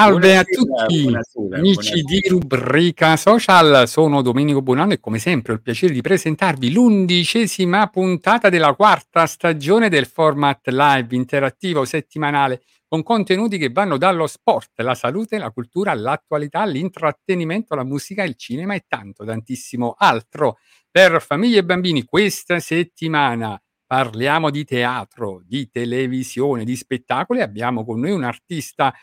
Salve a Buonasera, tutti, buonasera, amici buonasera. di Rubrica Social. Sono Domenico Buonanno e come sempre ho il piacere di presentarvi l'undicesima puntata della quarta stagione del format live interattivo settimanale con contenuti che vanno dallo sport, la salute, la cultura, l'attualità, l'intrattenimento, la musica, il cinema e tanto, tantissimo altro. Per famiglie e bambini questa settimana parliamo di teatro, di televisione, di spettacoli. Abbiamo con noi un artista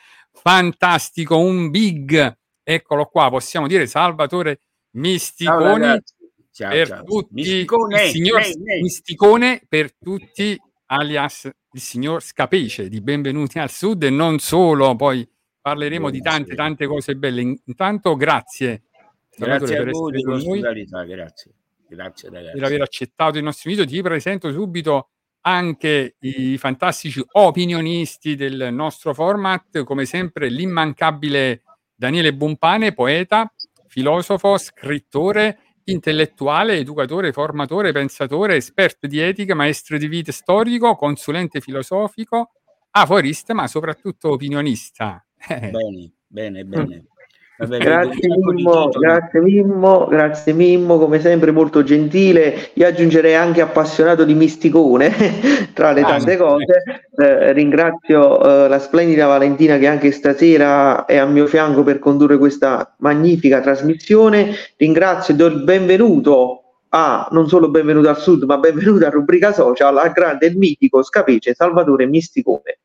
fantastico, un big, eccolo qua, possiamo dire Salvatore Misticoni. Ciao, per ciao. tutti, Misticone, il signor lei, lei. Misticone per tutti, alias il signor Scapece di Benvenuti al Sud e non solo, poi parleremo di tante tante cose belle. In- Intanto grazie Grazie a per voi essere con noi grazie. Grazie per ragazzi. aver accettato il nostro invito. Ti presento subito anche i fantastici opinionisti del nostro format, come sempre l'immancabile Daniele Bumpane, poeta, filosofo, scrittore, intellettuale, educatore, formatore, pensatore, esperto di etica, maestro di vita storico, consulente filosofico, aforista, ma soprattutto opinionista. Bene, bene, bene. Vabbè, Grazie Mimmo, grazie Mimmo, grazie Mimmo, come sempre molto gentile. Io aggiungerei anche appassionato di misticone, tra le tante Anche, cose. Eh, ringrazio eh, la splendida Valentina che anche stasera è a mio fianco per condurre questa magnifica trasmissione. Ringrazio e do il benvenuto a, non solo benvenuto al sud, ma benvenuto a Rubrica Social, al grande e mitico Scapece Salvatore Misticone.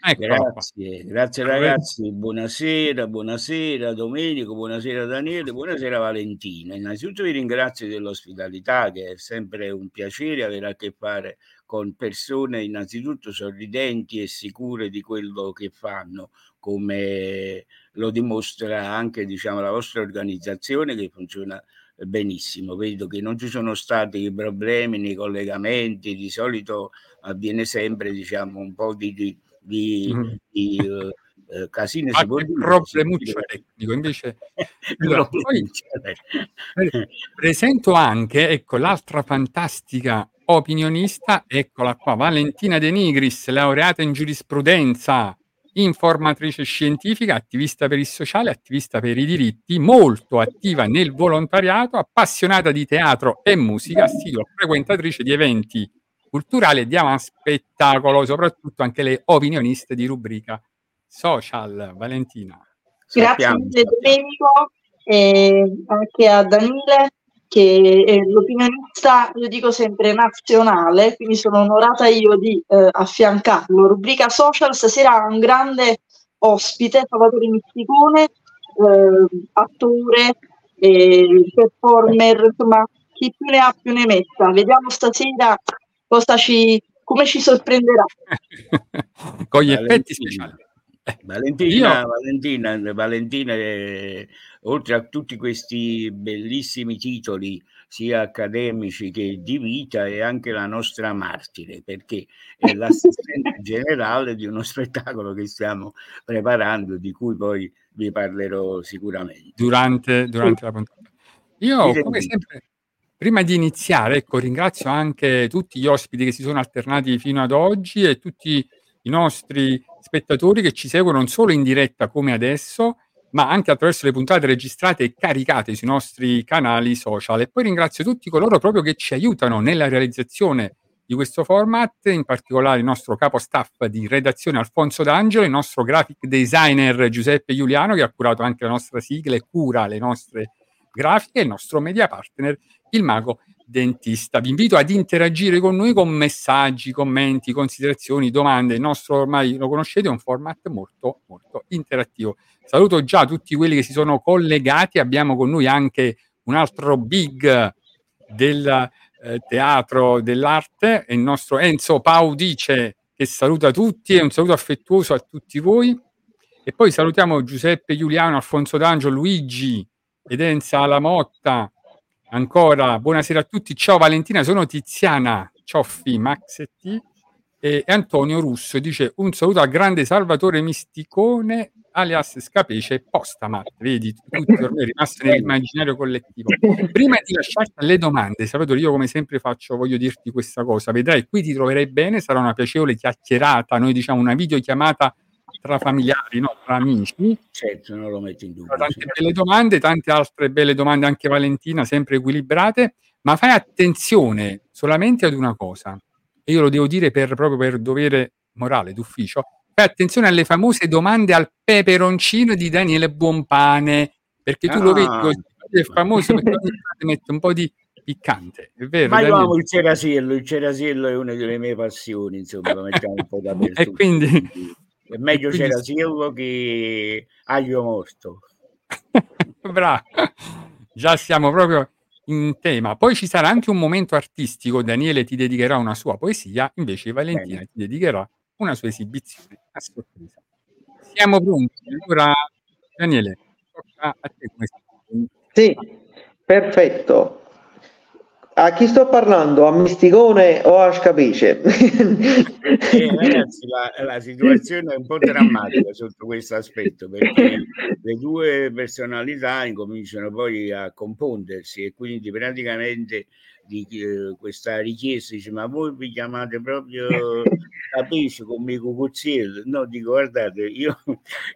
Qua. Grazie, grazie ragazzi. Buonasera, buonasera Domenico, buonasera Daniele, buonasera Valentina. Innanzitutto vi ringrazio dell'ospitalità, che è sempre un piacere avere a che fare con persone innanzitutto sorridenti e sicure di quello che fanno, come lo dimostra anche diciamo, la vostra organizzazione che funziona benissimo. Vedo che non ci sono stati problemi nei collegamenti, di solito avviene sempre diciamo, un po' di, di, di, Mm. di eh, può Qualche dire, problemuccio tecnico, invece Allora, poi-. Presento anche, ecco, l'altra fantastica opinionista, eccola qua, Valentina De Nigris, laureata in giurisprudenza, informatrice scientifica, attivista per il sociale, attivista per i diritti, molto attiva nel volontariato, appassionata di teatro e musica, assidua frequentatrice di eventi culturali e di spettacolo, soprattutto anche le opinioniste di rubrica social. Valentina. Grazie mille. Domenico e anche a Daniele che è l'opinionista, io dico sempre nazionale, quindi sono onorata io di eh, affiancarlo. Rubrica social, stasera ha un grande ospite, Salvatore Misticone, eh, attore, eh, performer, insomma chi più ne ha più ne metta. Vediamo stasera cosa ci, come ci sorprenderà. Con gli effetti Valentina. speciali. Eh, Valentina, io- Valentina, Valentina eh, oltre a tutti questi bellissimi titoli, sia accademici che di vita, è anche la nostra martire, perché è l'assistente generale di uno spettacolo che stiamo preparando, di cui poi vi parlerò sicuramente. durante, durante la puntata. Io, come sempre, prima di iniziare, ecco, ringrazio anche tutti gli ospiti che si sono alternati fino ad oggi e tutti i nostri spettatori che ci seguono non solo in diretta come adesso, ma anche attraverso le puntate registrate e caricate sui nostri canali social. E poi ringrazio tutti coloro proprio che ci aiutano nella realizzazione di questo format, in particolare il nostro capo staff di redazione Alfonso D'Angelo, il nostro graphic designer Giuseppe Giuliano che ha curato anche la nostra sigla e cura le nostre grafiche e il nostro media partner, il mago dentista. Vi invito ad interagire con noi con messaggi, commenti, considerazioni, domande. Il nostro ormai lo conoscete, è un format molto molto interattivo. Saluto già tutti quelli che si sono collegati, abbiamo con noi anche un altro big del eh, teatro dell'arte, il nostro Enzo Paudice che saluta tutti e un saluto affettuoso a tutti voi. E poi salutiamo Giuseppe Giuliano, Alfonso D'Angelo, Luigi Edenza Alamotta. Ancora buonasera a tutti. Ciao Valentina, sono Tiziana Cioffi, Max e. E Antonio Russo dice un saluto al grande Salvatore Misticone alias Scapece Postamat. Vedi, tutti ormai rimasto nell'immaginario collettivo. Prima di lasciarti alle domande, Salvatore, io come sempre faccio, voglio dirti questa cosa. Vedrai, qui ti troverai bene, sarà una piacevole chiacchierata, noi diciamo una videochiamata tra familiari, no? tra amici. Certo, non lo metto in dubbio. Tante sì. belle domande, tante altre belle domande anche Valentina, sempre equilibrate, ma fai attenzione solamente ad una cosa, e io lo devo dire per, proprio per dovere morale d'ufficio, fai attenzione alle famose domande al peperoncino di Daniele Buonpane, perché tu lo vedi Ah. così, è famoso mette un po' di piccante, è vero? Ma io Daniele? amo il cerasiello, il cerasiello è una delle mie passioni, insomma, lo mettiamo un po' dappertutto. E quindi- È meglio quindi- cerasiello che aglio morto. Bravo, già siamo proprio in tema. Poi ci sarà anche un momento artistico. Daniele ti dedicherà una sua poesia, invece Valentina Bene. ti dedicherà una sua esibizione a sorpresa. Siamo pronti? Allora, Daniele, tocca a te come. Sì, perfetto. A chi sto parlando? A Misticone o a Scapice? Eh, ragazzi, la, la situazione è un po' drammatica sotto questo aspetto perché le due personalità incominciano poi a compondersi e quindi praticamente di, eh, questa richiesta dice ma voi vi chiamate proprio capisci come cucuzziello no dico guardate io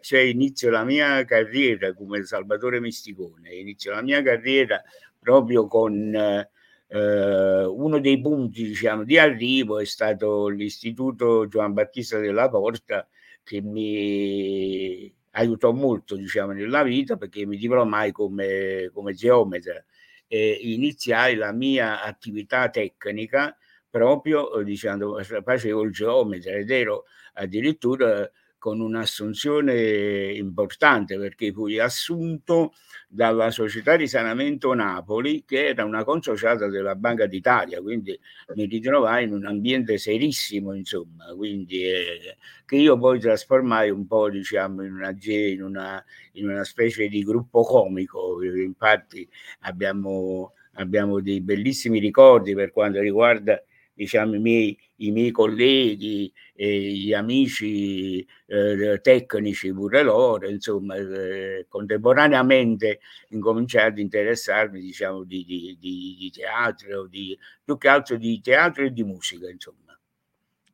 cioè inizio la mia carriera come Salvatore Misticone inizio la mia carriera proprio con eh, eh, uno dei punti diciamo, di arrivo è stato l'istituto Giovan Battista della Porta che mi aiutò molto diciamo, nella vita perché mi diplomai come, come geometra e iniziai la mia attività tecnica proprio diciamo, facevo il geometra ed ero addirittura con un'assunzione importante perché fui assunto dalla società di sanamento Napoli che era una consociata della Banca d'Italia quindi mi ritrovai in un ambiente serissimo insomma quindi eh, che io poi trasformai un po' diciamo in una, in una, in una specie di gruppo comico. Infatti abbiamo, abbiamo dei bellissimi ricordi per quanto riguarda diciamo, i, miei, i miei colleghi e gli amici eh, tecnici pure loro, insomma, eh, contemporaneamente incominciai ad interessarmi diciamo, di, di, di, di teatro, di, più che altro di teatro e di musica, insomma.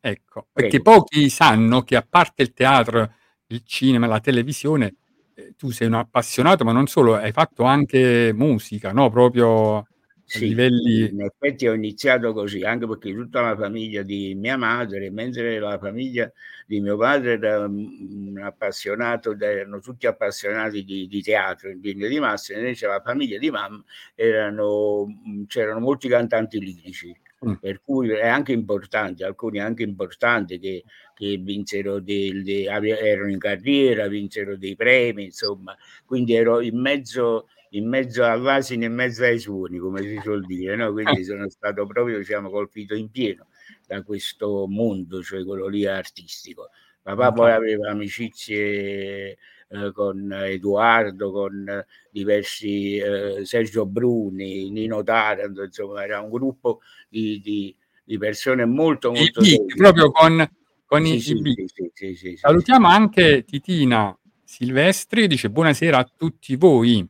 Ecco, perché pochi sanno che a parte il teatro, il cinema, la televisione, eh, tu sei un appassionato, ma non solo, hai fatto anche musica, no? Proprio sì, livelli... in effetti ho iniziato così, anche perché tutta la famiglia di mia madre, mentre la famiglia di mio padre era un appassionato, erano tutti appassionati di, di teatro in linea di massa, invece la famiglia di mamma erano, c'erano molti cantanti lirici. Mm. Per cui è anche importante, alcuni anche importanti che, che vinsero dei, dei, erano in carriera, vinsero dei premi, insomma, quindi ero in mezzo in mezzo all'asino in mezzo ai suoni, come si suol dire, no? quindi sono stato proprio diciamo, colpito in pieno. da questo mondo, cioè quello lì artistico. Papà poi aveva amicizie eh, con Edoardo, con eh, diversi eh, Sergio Bruni, Nino Taranto, insomma era un gruppo di, di- di persone molto molto serie. proprio con, con Sì, i, sì, sì, sì, sì, sì, sì, Salutiamo anche Titina Silvestri, dice buonasera a tutti voi.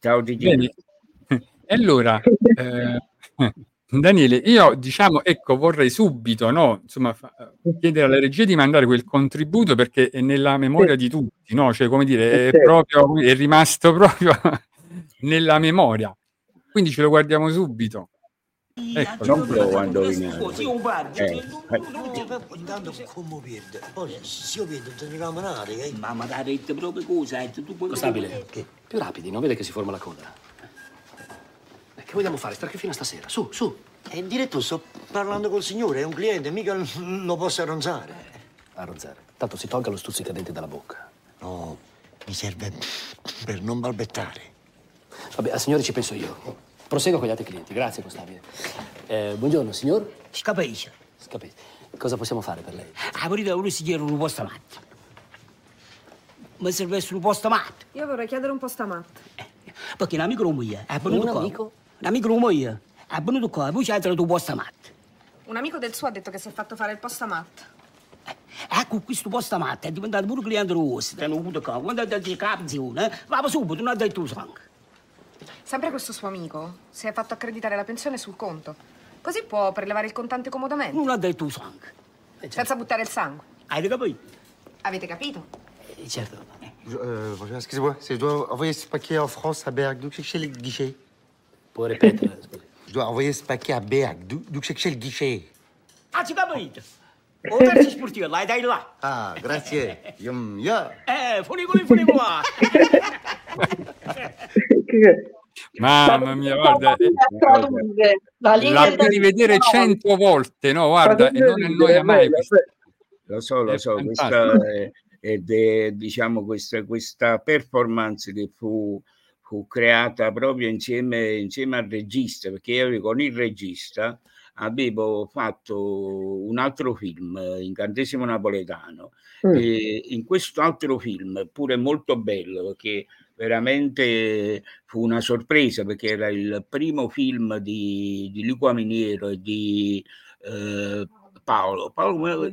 Ciao Titina. Bene. E allora, eh, Daniele, io diciamo, ecco, vorrei subito, no, insomma, fa- chiedere alla regia di mandare quel contributo perché è nella memoria di tutti, no? Cioè, come dire, è Certo. proprio, è rimasto proprio nella memoria. Quindi ce lo guardiamo subito. Ecco. Non provo a indovinare. Eh, Intanto come perde? Poi se io perdo tornerò a manare, eh? Ma ma dai, rete proprio cosa? eh, Tu puoi Costabile, più rapidi, non vede che si forma la coda. Eh, Che vogliamo fare? Stare fino a stasera. Su, su. E in diretto sto parlando col signore, è un cliente, mica lo posso arronzare. Arronzare. Tanto si tolga lo stuzzicadenti dalla bocca. No, mi serve per non balbettare. Vabbè, al signore ci penso io. Prosegua con gli altri clienti. Grazie, Costabile. Eh, buongiorno, signor. Scapisci? Scapesi. Cosa possiamo fare per lei? Ah, verità, lui si chiede un posto matto. Mi serve un posto matto. Io vorrei chiedere un po' stamattina. Perché un amico mio è venuto Un qua. amico? Un amico mio è venuto qua e poi ha detto tu posto matto. Un amico del suo ha detto che si è fatto fare il postamat. Ecco, questo posto matto è diventato pure cliente rosso. Ti hanno avuto qua. Quando ha detto capizione, va subito, non ha detto sangue. Sempre questo suo amico si è fatto accreditare la pensione sul conto. Così può prelevare il contante comodamente, Non ha detto sangue. senza buttare il sangue. Hai capito? Avete capito? Eh, certo. Euh, bonjour, excusez-moi, je dois envoyer ce paquet en France à c'est que c'est le guichet Può ripetere, scusi. Je dois envoyer ce paquet à c'est que c'est le guichet Ah, ci capito? O terzo sportivo, l'hai dai là. Ah, grazie. Yum, yeah. Eh, fuori fuori con là. Mamma mia, guarda, eh, la linea la puoi rivedere cento volte, no? Guarda, e non annoia mai. Lo so, lo so, questa è, ed è, diciamo, questa, questa performance che fu, fu creata proprio insieme, insieme al regista, perché io con il regista avevo fatto un altro film, Incantesimo Napoletano, Mm. e in questo altro film, pure molto bello, perché veramente fu una sorpresa, perché era il primo film di, di Luca Miniero e di eh, Paolo, Paolo,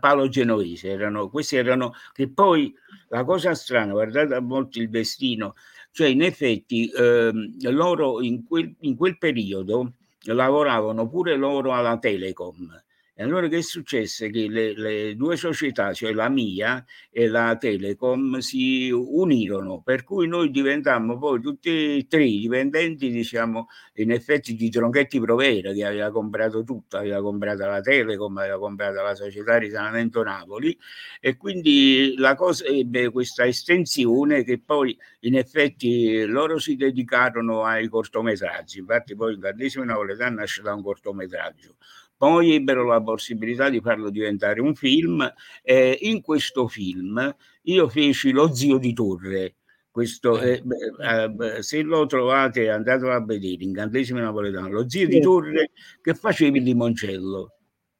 Paolo Genovese, erano, questi erano, che poi la cosa strana, guardate a molti il destino, cioè in effetti ehm, loro in quel, in quel periodo lavoravano pure loro alla Telecom. E allora che successe? Che le, le due società, cioè la mia e la Telecom, si unirono, per cui noi diventammo poi tutti e tre dipendenti, diciamo, in effetti di Tronchetti Provera, che aveva comprato tutto, aveva comprato la Telecom, aveva comprato la società Risanamento Napoli, e quindi la cosa ebbe questa estensione che poi in effetti loro si dedicarono ai cortometraggi, infatti poi il Gardesimo Napoletano nasce da un cortometraggio. Poi ebbero la possibilità di farlo diventare un film e in questo film io feci Lo zio di Torre. Questo, eh, eh, se lo trovate andatelo a vedere, incantesimo napoletano, lo zio di. Torre che faceva il limoncello.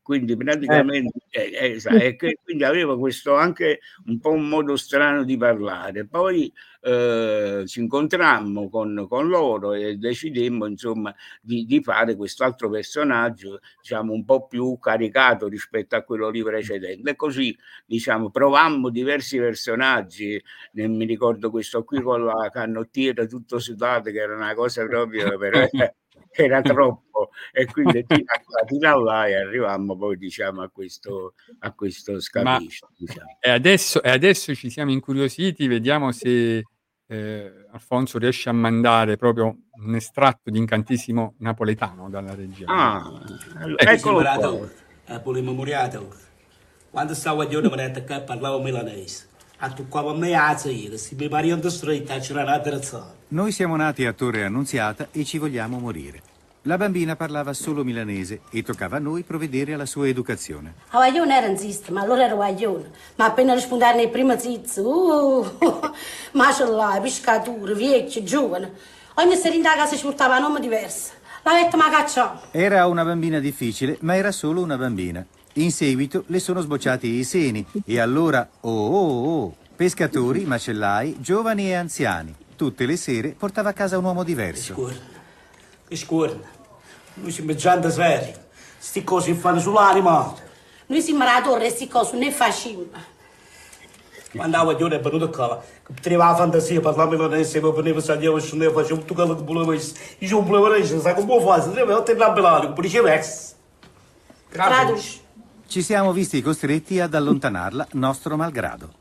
Quindi praticamente eh, eh, sa- e che quindi aveva questo anche un po' un modo strano di parlare. Poi eh, ci incontrammo con, con loro e decidemmo insomma di, di fare quest'altro personaggio, diciamo un po' più caricato rispetto a quello lì precedente. E così diciamo provammo diversi personaggi, mi ricordo questo qui con la canottiera tutto sudato, che era una cosa proprio per, era troppo e quindi tira qua, tira là e arrivammo poi diciamo a questo, a questo scapiscio. Diciamo. E adesso, e adesso ci siamo incuriositi, vediamo se eh, Alfonso riesce a mandare proprio un estratto di incantesimo napoletano dalla regia. Ah, Ecco. eccolo qua. Memoriato. Quando stavo a giorno mi ha che parlavo milanese. A tu qua a me a sera, si mi pari in stretta, c'era una terza. Noi siamo nati a Torre Annunziata e ci vogliamo morire. La bambina parlava solo milanese e toccava a noi provvedere alla sua educazione. A Guaglione era nazista, ma allora era Guaglione. Ma appena rispondere nei primi zizi, uh, mashallah, pescatura, vecchio, giovane. Ogni sera in casa si portava a nome diverso. L'avete mai cacciato? Era una bambina difficile, ma era solo una bambina. In seguito le sono sbocciati i seni e allora, oh oh oh, pescatori, macellai, giovani e anziani. Tutte le sere portava a casa un uomo diverso. Che scuola. Noi siamo gente seri. Sti cose fanno sull'anima. Noi siamo alla torre e sti cose ne facciamo. Quando la guaglione è venuta qua, che poteva la fantasia, parlava milanese, ma veniva a Santiago, scendeva, faceva tutto quello che voleva. Io non volevo sai come può fare? Deve ottenere la bellare, come diceva ex. Traduci. Ci siamo visti costretti ad allontanarla, nostro malgrado.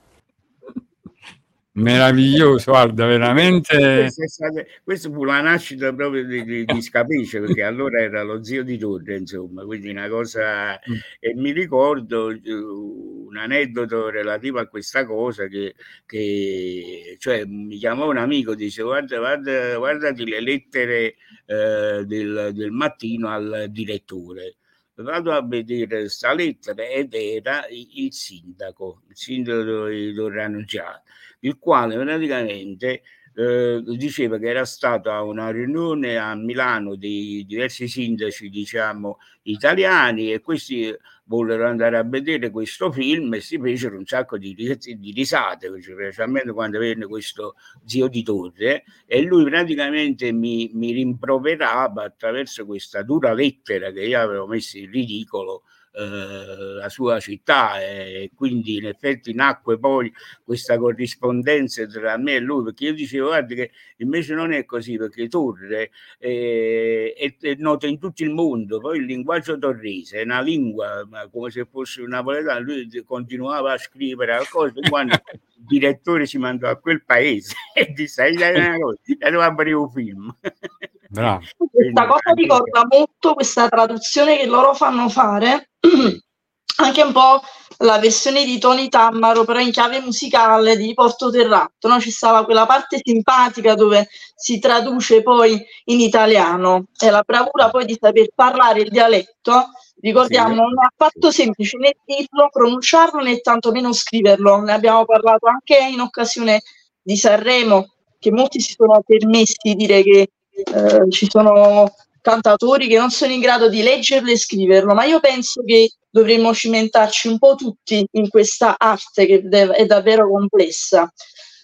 Meraviglioso, guarda, veramente. Stata- questa fu la nascita proprio di, di, di Scapice, perché allora era lo zio di Torre, insomma, quindi una cosa... E mi ricordo eh, un aneddoto relativo a questa cosa che, che cioè, mi chiamò un amico, dice guarda, guarda, guardati le lettere eh, del, del mattino al direttore. Vado a vedere sta lettera ed era il sindaco, il sindaco di Torrano Già, il quale praticamente eh, diceva che era stato a una riunione a Milano di diversi sindaci, diciamo, italiani e questi vollero andare a vedere questo film e si fecero un sacco di, di risate, specialmente quando venne questo zio di Torre e lui praticamente mi, mi rimproverava attraverso questa dura lettera che io avevo messo in ridicolo eh, la sua città e quindi in effetti nacque poi questa corrispondenza tra me e lui perché io dicevo guarda che invece non è così perché Torre eh, è, è nota in tutto il mondo poi il linguaggio torrese è una lingua come se fosse un napoletano lui continuava a scrivere qualcosa quando il direttore si mandò a quel paese e disse "Gli dai una cosa, gli devo aprire un film Bravo. Questa cosa ricorda molto questa traduzione che loro fanno fare, anche un po' la versione di Tony Tammaro, però in chiave musicale di Porto Terratto, no? Ci stava quella parte simpatica dove si traduce poi in italiano e la bravura poi di saper parlare il dialetto, ricordiamo, Sì. non è affatto semplice né dirlo, pronunciarlo né tantomeno scriverlo. Ne abbiamo parlato anche in occasione di Sanremo, che molti si sono permessi di dire che eh, ci sono cantatori che non sono in grado di leggerlo e scriverlo, ma io penso che dovremmo cimentarci un po' tutti in questa arte che è davvero complessa.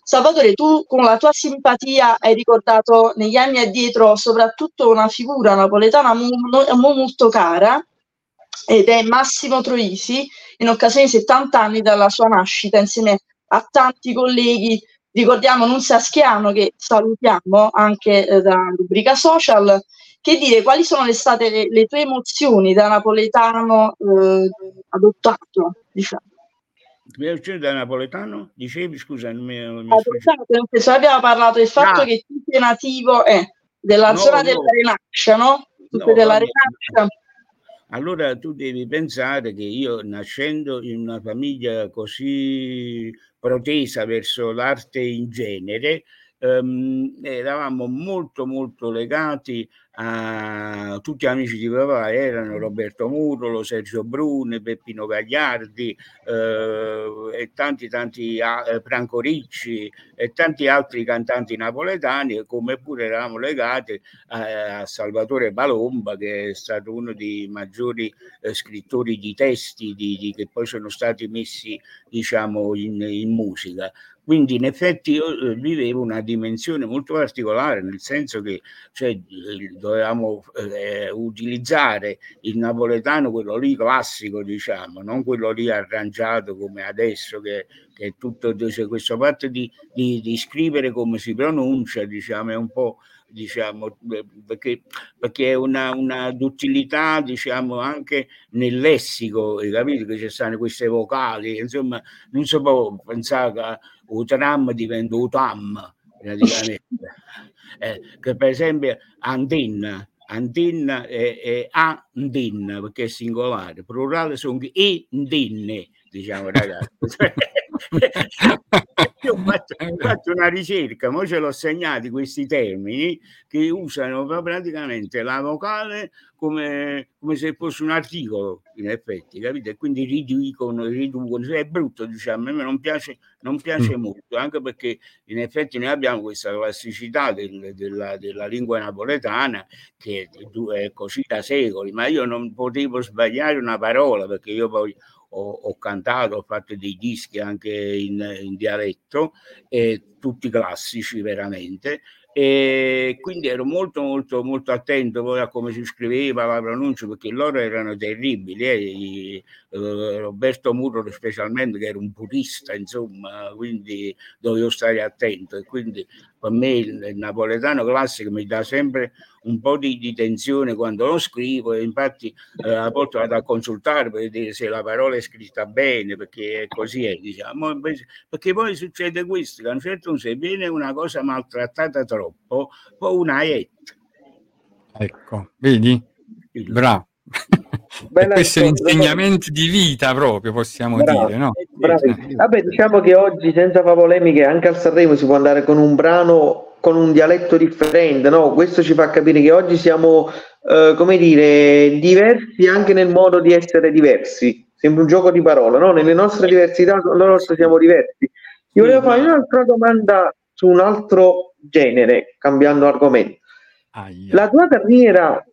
Salvatore, tu con la tua simpatia hai ricordato negli anni addietro soprattutto una figura napoletana mo- mo- molto cara ed è Massimo Troisi in occasione dei 70 anni dalla sua nascita insieme a tanti colleghi ricordiamo Nunzia Schiano che salutiamo anche eh, da rubrica social che dire quali sono state le, le tue emozioni da napoletano eh, adottato diciamo Reazione da napoletano? Dicevi, scusa, non mi, non mi adottato senso abbiamo parlato del fatto Ah. che tu sei nativo eh, della No, zona no. della Renaccia no? Tu No, della vabbè. Allora tu devi pensare che io nascendo in una famiglia così protesa verso l'arte in genere, ehm, eravamo molto molto legati a tutti gli amici di papà, erano Roberto Murolo, Sergio Brune, Peppino Gagliardi eh, e tanti tanti eh, Franco Ricci e tanti altri cantanti napoletani, come pure eravamo legati a, a Salvatore Balomba, che è stato uno dei maggiori eh, scrittori di testi di- di- che poi sono stati messi diciamo in, in musica. Quindi in effetti io eh, vivevo una dimensione molto particolare, nel senso che cioè, dovevamo eh, utilizzare il napoletano, quello lì classico, diciamo, non quello lì arrangiato come adesso, che, che è tutto c'è questo fatto di, di, di scrivere come si pronuncia, diciamo, è un po' diciamo, eh, perché, perché è una, una d'utilità, diciamo, anche nel lessico, capito? Che ci stanno queste vocali, insomma, non si può pensare che un tram diventa un tam, praticamente. Eh, che per esempio antenna, antenna è, è andinna, perché è singolare, plurale sono indinne, diciamo ragazzi. Io ho fatto, ho fatto una ricerca, mo ce l'ho segnati questi termini che usano pra- praticamente la vocale come, come se fosse un articolo, in effetti, capite? Quindi riducono, cioè è brutto, diciamo, a me non piace, non piace Mm. molto, anche perché in effetti noi abbiamo questa classicità del- della, della lingua napoletana che è così da secoli, ma io non potevo sbagliare una parola perché io poi ho, ho cantato, ho fatto dei dischi anche in, in dialetto, e tutti classici veramente, e quindi ero molto molto molto attento poi a come si scriveva la pronuncia perché loro erano terribili eh, eh, Roberto Muro specialmente che era un purista insomma quindi dovevo stare attento. E quindi per me il, il napoletano classico mi dà sempre un po' di, di tensione quando lo scrivo e infatti eh, a volte vado a consultare per vedere se la parola è scritta bene perché così è diciamo invece- perché poi succede questo che a un certo punto se viene una cosa maltrattata troppo poi una è Ecco, vedi? Bravo. E questo è insegnamento di vita proprio, possiamo Bravo, dire, no? bravi. Vabbè, diciamo che oggi, senza fare polemiche, anche al Sanremo si può andare con un brano con un dialetto differente, no? Questo ci fa capire che oggi siamo, eh, come dire, diversi anche nel modo di essere diversi. Sembra un gioco di parole, no? Nelle nostre diversità, loro siamo diversi. Io volevo fare un'altra domanda su un altro genere, cambiando argomento. La tua carriera,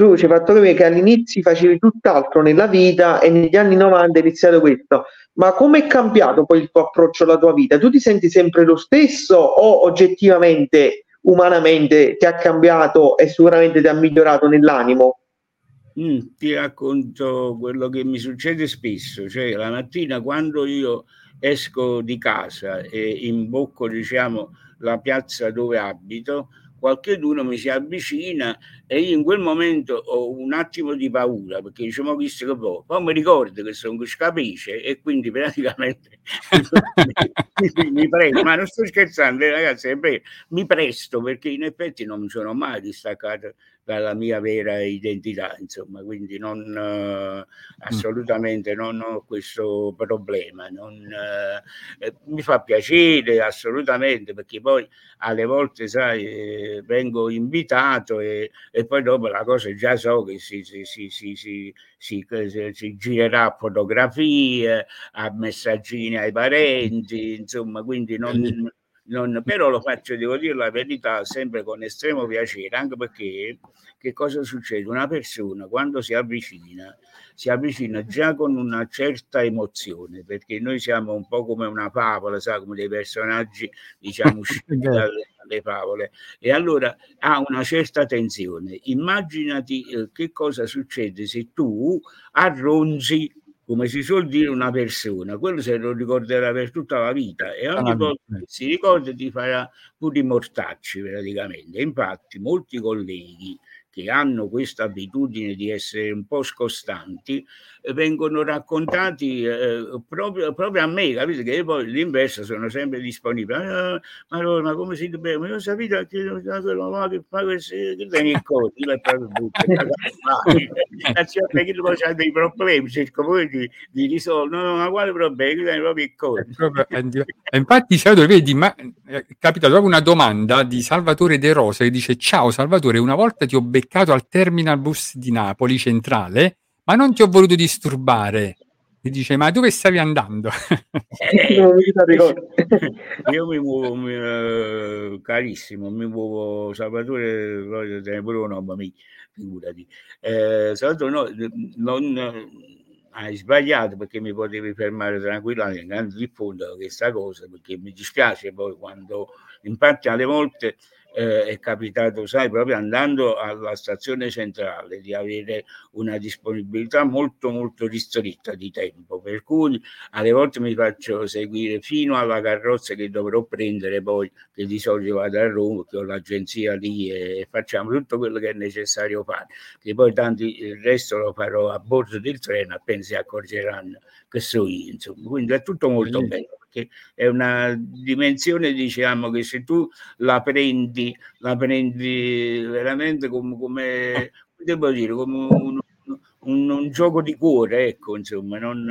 tu ci hai fatto capire che all'inizio facevi tutt'altro nella vita e negli anni 90 è iniziato questo. Ma come è cambiato poi il tuo approccio alla tua vita? Tu ti senti sempre lo stesso o oggettivamente, umanamente ti ha cambiato e sicuramente ti ha migliorato nell'animo? Mm, ti racconto quello che mi succede spesso, cioè la mattina quando io esco di casa e imbocco, diciamo, la piazza dove abito, qualcuno mi si avvicina e io in quel momento ho un attimo di paura perché diciamo visto che poi, poi mi ricordo che sono scapice e quindi praticamente mi, mi presto, ma non sto scherzando ragazzi, mi presto perché in effetti non mi sono mai distaccato dalla mia vera identità, insomma, quindi non eh, assolutamente non ho questo problema. non, eh, eh, mi fa piacere assolutamente perché poi alle volte, sai, eh, vengo invitato e, e poi dopo la cosa già so che si, si, si, si, si, si- si- si girerà a fotografie, a messaggini ai parenti, insomma, quindi non, non- però lo faccio, devo dire la verità, sempre con estremo piacere, anche perché che cosa succede? Una persona quando si avvicina, si avvicina già con una certa emozione, perché noi siamo un po' come una favola, sai, come dei personaggi, diciamo, usciti dalle, dalle favole, e allora ha una certa tensione. Immaginati eh, che cosa succede se tu arronzi come si suol dire, una persona, quello se lo ricorderà per tutta la vita e ogni volta che si ricorda ti farà pure i mortacci praticamente. Infatti molti colleghi che hanno questa abitudine di essere un po' scostanti vengono raccontati eh, proprio, proprio a me, capite? Che poi l'inverso sono sempre disponibile. Ah, ma, allora, ma come si deve? Ma io sapete che quello là che tieni il io è proprio brutto, è perché poi c'ha dei problemi, cerco poi di, di risolvere. No, ma quale problema? Tieni proprio il coso. Proprio- è di- e infatti, Salvatore, vedi, ma eh, è capitata proprio una domanda di Salvatore De Rosa che dice: Ciao Salvatore, una volta ti ho beccato al terminal bus di Napoli centrale, ma non ti ho voluto disturbare. E dice: Ma dove stavi andando? Ricordo. Io mi muovo, mi, eh, carissimo, mi muovo, Salvatore, voglio tenere pure un nome, mi- figurati. Eh, Salvatore, no, non eh, hai sbagliato perché mi potevi fermare tranquillamente, intanto diffondo questa cosa perché mi dispiace poi quando, infatti alle volte eh, è capitato, sai, proprio andando alla stazione centrale di avere una disponibilità molto molto ristretta di tempo, per cui alle volte mi faccio seguire fino alla carrozza che dovrò prendere poi, che di solito vado a Roma, che ho l'agenzia lì e facciamo tutto quello che è necessario fare, che poi tanti il resto lo farò a bordo del treno appena si accorgeranno che so io, insomma. Quindi è tutto molto bello, perché è una dimensione, diciamo, che se tu la prendi, la prendi veramente come, come devo dire, come un, un- un gioco di cuore, ecco, insomma, non,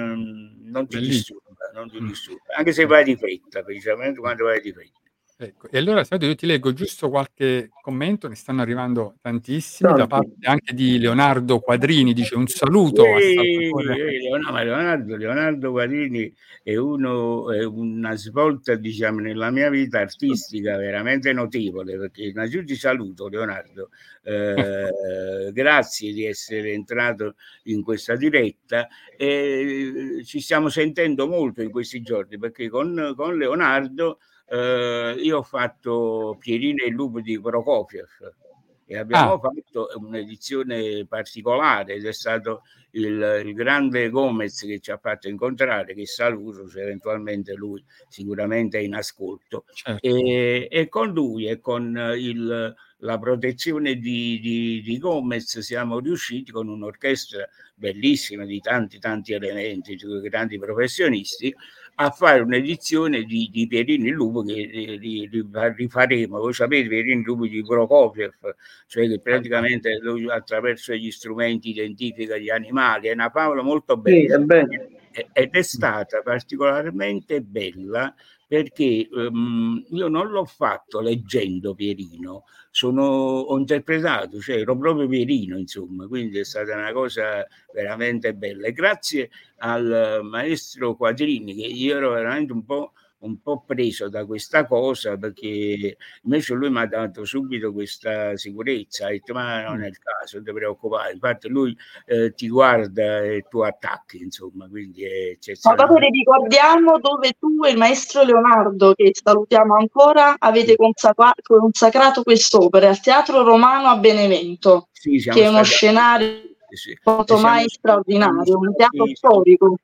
non ti disturba. non ti disturba, anche se vai di fretta, precisamente quando vai di fretta. Ecco, e allora Claudio io ti leggo giusto qualche commento, ne stanno arrivando tantissimi, da Tanti. parte anche di Leonardo Quadrini, dice un saluto Ehi, ehi, Leonardo, Leonardo, Guarini è, uno, è una svolta diciamo, nella mia vita artistica veramente notevole perché innanzitutto ti saluto Leonardo eh, grazie di essere entrato in questa diretta e ci stiamo sentendo molto in questi giorni perché con, con Leonardo eh, io ho fatto Pierino e il lupo di Prokofiev e abbiamo Ah. fatto un'edizione particolare ed è stato il, il grande Gomez che ci ha fatto incontrare, che saluto se eventualmente lui sicuramente è in ascolto. Certo. E, e con lui e con il, la protezione di, di, di Gomez siamo riusciti con un'orchestra bellissima di tanti tanti elementi, di grandi professionisti, a fare un'edizione di, di Pierino il Lupo che ri- ri- ri- rifaremo. Voi sapete Pierino il Lupo di Prokofiev, cioè che praticamente lui attraverso gli strumenti identifica gli animali, è una favola molto Sì, bella è bello. e- ed è stata particolarmente bella perché ehm, io non l'ho fatto leggendo Pierino, sono, ho interpretato, cioè ero proprio Pierino, insomma, quindi è stata una cosa veramente bella. E grazie al maestro Quadrini, che io ero veramente un po', un po' preso da questa cosa, perché invece lui mi ha dato subito questa sicurezza, ha detto ma non è il caso, non ti preoccupare, infatti lui eh, ti guarda e tu attacchi, insomma, quindi è Ma eccezionale. dopo ricordiamo dove tu e il maestro Leonardo, che salutiamo ancora, avete consacra- consacrato quest'opera al Teatro Romano a Benevento, Sì, che è uno stati- scenario sì. quanto mai straordinario, un teatro storico.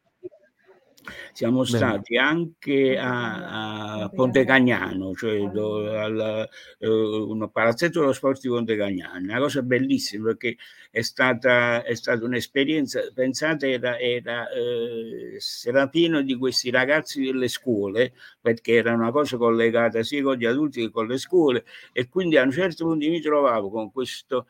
Siamo Bene. stati anche a, a Ponte Cagnano, cioè do- al eh, un palazzetto dello sport di Ponte Cagnano, una cosa bellissima perché è stata, è stata un'esperienza, pensate, era, era, eh, era pieno di questi ragazzi delle scuole, perché era una cosa collegata sia con gli adulti che con le scuole, e quindi a un certo punto mi trovavo con questo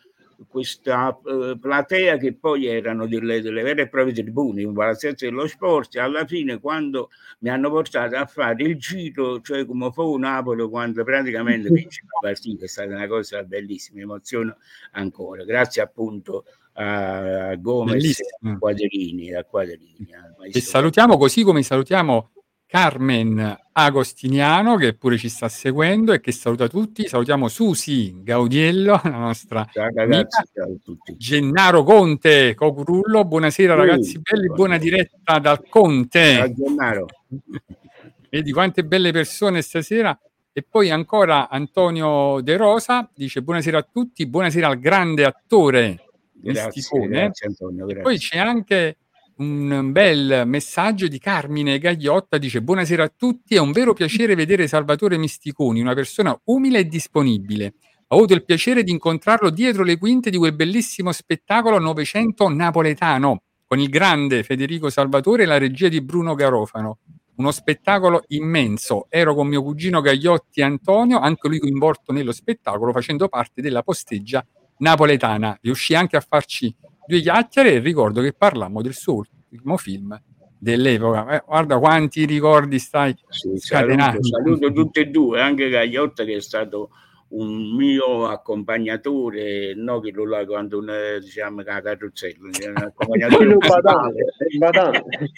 questa eh, platea che poi erano delle, delle vere e proprie tribune, un palazzetto dello sport, e alla fine quando mi hanno portato a fare il giro, cioè come fu Napoli quando praticamente vince la partita, è stata una cosa bellissima, mi emoziono ancora, grazie appunto a Gomez Bellissimo. a Quadrini, a Quadrini, al E salutiamo così come salutiamo Carmen Agostiniano che pure ci sta seguendo e che saluta tutti. Salutiamo Susi Gaudiello, la nostra Ciao ragazzi, ciao. Gennaro Conte, Cocurullo, buonasera Sì, ragazzi belli, buona diretta dal Conte. Ciao Gennaro. Vedi quante belle persone stasera. E poi ancora Antonio De Rosa dice buonasera a tutti, buonasera al grande attore Grazie, grazie Antonio, grazie. poi c'è anche un bel messaggio di Carmine Gagliotta, dice buonasera a tutti, è un vero piacere vedere Salvatore Misticoni, una persona umile e disponibile. Ho avuto il piacere di incontrarlo dietro le quinte di quel bellissimo spettacolo Novecento napoletano con il grande Federico Salvatore e la regia di Bruno Garofano. Uno spettacolo immenso. Ero con mio cugino Gagliotti Antonio, anche lui coinvolto nello spettacolo, facendo parte della posteggia napoletana. Riuscì anche a farci due chiacchiere e ricordo che parlammo del suo ultimo film dell'epoca. Eh, guarda quanti ricordi stai Sì, scatenando. saluto, saluto tutti e due, anche Gagliotta che è stato un mio accompagnatore, no che lo là quando un, eh, diciamo che la carrozzella, un accompagnatore Quello musicale. badante, badante.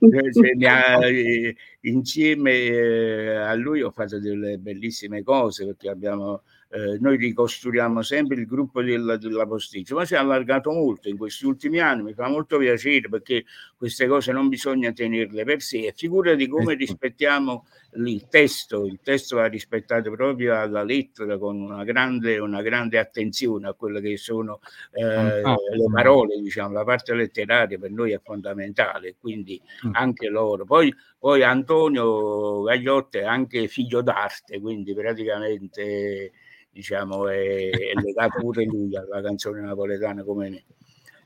Eh, ne eh, insieme eh, a lui ho fatto delle bellissime cose perché abbiamo eh, noi ricostruiamo sempre il gruppo della, della posticcia, ma si è allargato molto in questi ultimi anni, mi fa molto piacere perché queste cose non bisogna tenerle per sé e figurati come rispettiamo il testo, il testo va rispettato proprio alla lettera con una grande, una grande attenzione a quelle che sono eh, le parole, diciamo, la parte letteraria per noi è fondamentale, quindi Mm. anche loro. Poi, poi Antonio Gagliotti è anche figlio d'arte, quindi praticamente diciamo è, è legato pure lui alla canzone napoletana come me.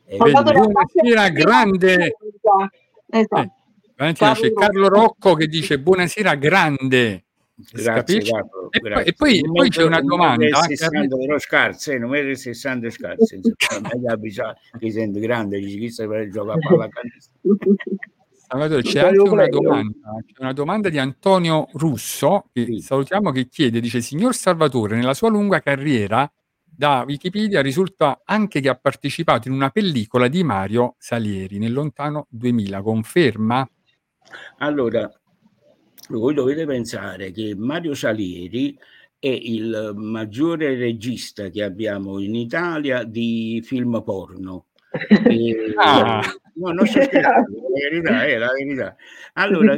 E la Buonasera, grande. Esatto. Valentina, c'è Carlo Rocco che dice buonasera grande. Grazie? Carlo, E poi, grazie. e poi- poi c'è una un domanda. metro e anche a me- 60 però scarse, eh, un metro e 60 scarse, insomma, non abbiamo- che sento grande, dici chi sta per giocare a pallacanestro. Salvatore, c'è anche una domanda, c'è una domanda di Antonio Russo, che salutiamo, che chiede, dice, signor Salvatore, nella sua lunga carriera da Wikipedia risulta anche che ha partecipato in una pellicola di Mario Salieri nel lontano 2000, conferma? Allora, voi dovete pensare che Mario Salieri è il maggiore regista che abbiamo in Italia di film porno. E- Ah. no, non sto scherzando, la verità è la verità. Allora,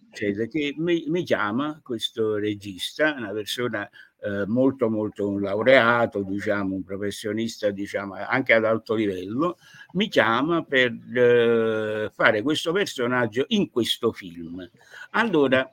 succede? Che mi, mi chiama questo regista, una persona eh, molto molto un laureato, diciamo, un professionista, diciamo, anche ad alto livello, mi chiama per eh, fare questo personaggio in questo film. Allora,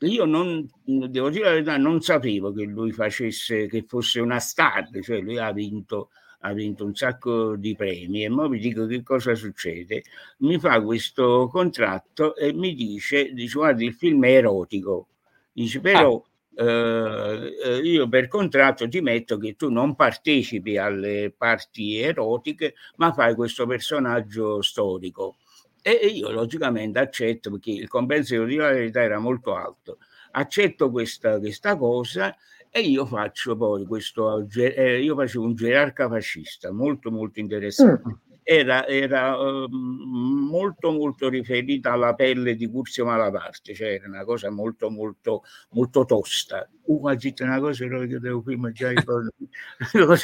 io non, devo dire la verità, non sapevo che lui facesse, che fosse una star, cioè lui ha vinto, ha vinto un sacco di premi e ora vi dico che cosa succede. Mi fa questo contratto e mi dice, dice guarda il film è erotico, dice però eh, eh, io per contratto ti metto che tu non partecipi alle parti erotiche ma fai questo personaggio storico. E io logicamente accetto perché il compenso, dire la verità, era molto alto. Accetto questa, questa cosa e io faccio poi questo, eh, io facevo un gerarca fascista molto molto interessante. Era, era ehm, molto molto riferita alla pelle di Curzio Malaparte, cioè era una cosa molto molto molto tosta. Uh, ma zitta, una cosa però che devo prima già. Una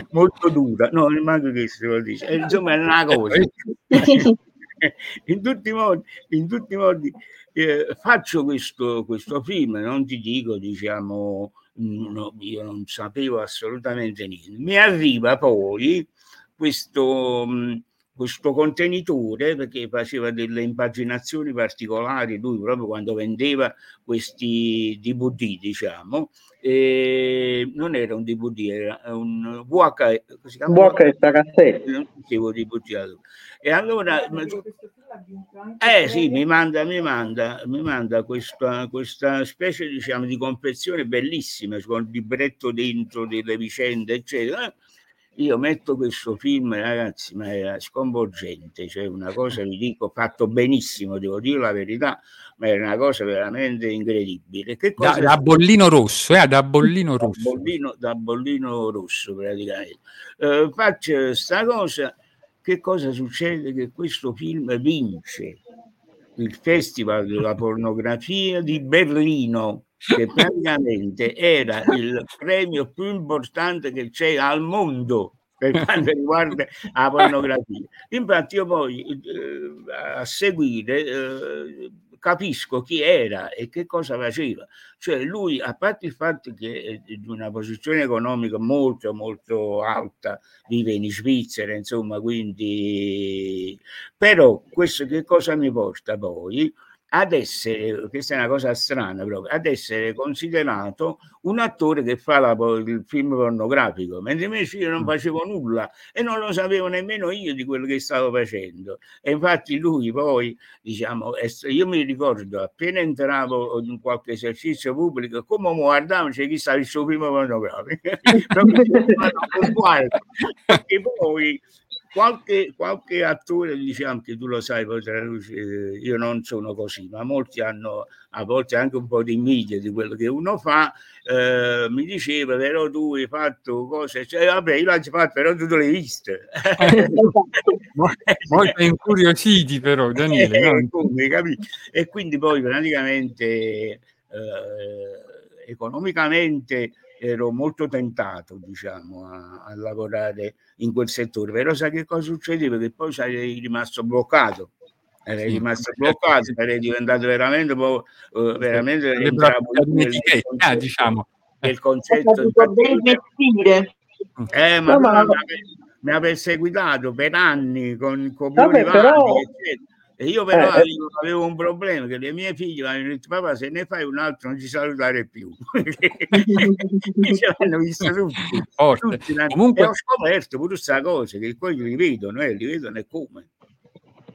molto dura, no, non manco che si vuol dire. Eh, Insomma, era una cosa. in tutti i modi, in tutti i modi eh, faccio questo, questo film, non ti dico, diciamo, mm, no, io non sapevo assolutamente niente. Mi arriva poi questo, mh, questo contenitore perché faceva delle impaginazioni particolari, lui proprio quando vendeva questi DVD, diciamo, e non era un DVD, era un? VHS cassette. non dicevo DVD. E allora, eh sì, mi manda, mi manda, mi manda questa, questa specie diciamo, di confezione bellissima con il libretto dentro delle vicende, eccetera. Io metto questo film, ragazzi, ma era sconvolgente, cioè una cosa, vi dico, fatto benissimo, devo dire la verità, ma era una cosa veramente incredibile. Da, da bollino rosso, eh, da bollino da rosso. bollino, da bollino rosso praticamente. Eh, faccio sta cosa, che cosa succede? Che questo film vince il Festival della pornografia di Berlino, che praticamente era il premio più importante che c'è al mondo per quanto riguarda la pornografia. Infatti io poi eh, a seguire eh, capisco chi era e che cosa faceva. Cioè lui, a parte il fatto che è di una posizione economica molto molto alta, vive in Svizzera, insomma, quindi... Però questo che cosa mi porta poi? Ad essere, questa è una cosa strana proprio, ad essere considerato un attore che fa la, il film pornografico, mentre invece io non facevo nulla e non lo sapevo nemmeno io di quello che stavo facendo. E infatti lui poi, diciamo, io mi ricordo appena entravo in qualche esercizio pubblico, come guardavo, c'è chi sta il suo film pornografico. Perché poi qualche, qualche attore, diciamo che tu lo sai, eh, io non sono così, ma molti hanno a volte anche un po' di invidia di quello che uno fa, eh, mi diceva però tu hai fatto cose, cioè, vabbè io l'ho fatto, però tu te l'hai viste. Mo- Molto incuriositi però, Daniele. no? Eh, come, capi? E quindi poi praticamente eh, economicamente ero molto tentato, diciamo, a, a lavorare in quel settore, però sai che cosa succede? Perché poi sarei rimasto bloccato. Eri Sì, rimasto certo, bloccato, sì. sarei diventato veramente, po- eh, veramente nel diciamo. nel concetto vestire. eh, ma No, però ma- mi, ha, perseguitato per anni con Vabbè, vari, però- eccetera. E io però Eh, eh. avevo un problema che le mie figlie mi hanno detto papà se ne fai un altro non ci salutare più. Mi ci hanno visto tutti, tutti l'hanno- Comunque- e ho scoperto pure questa cosa che poi li vedono eh, li vedono e come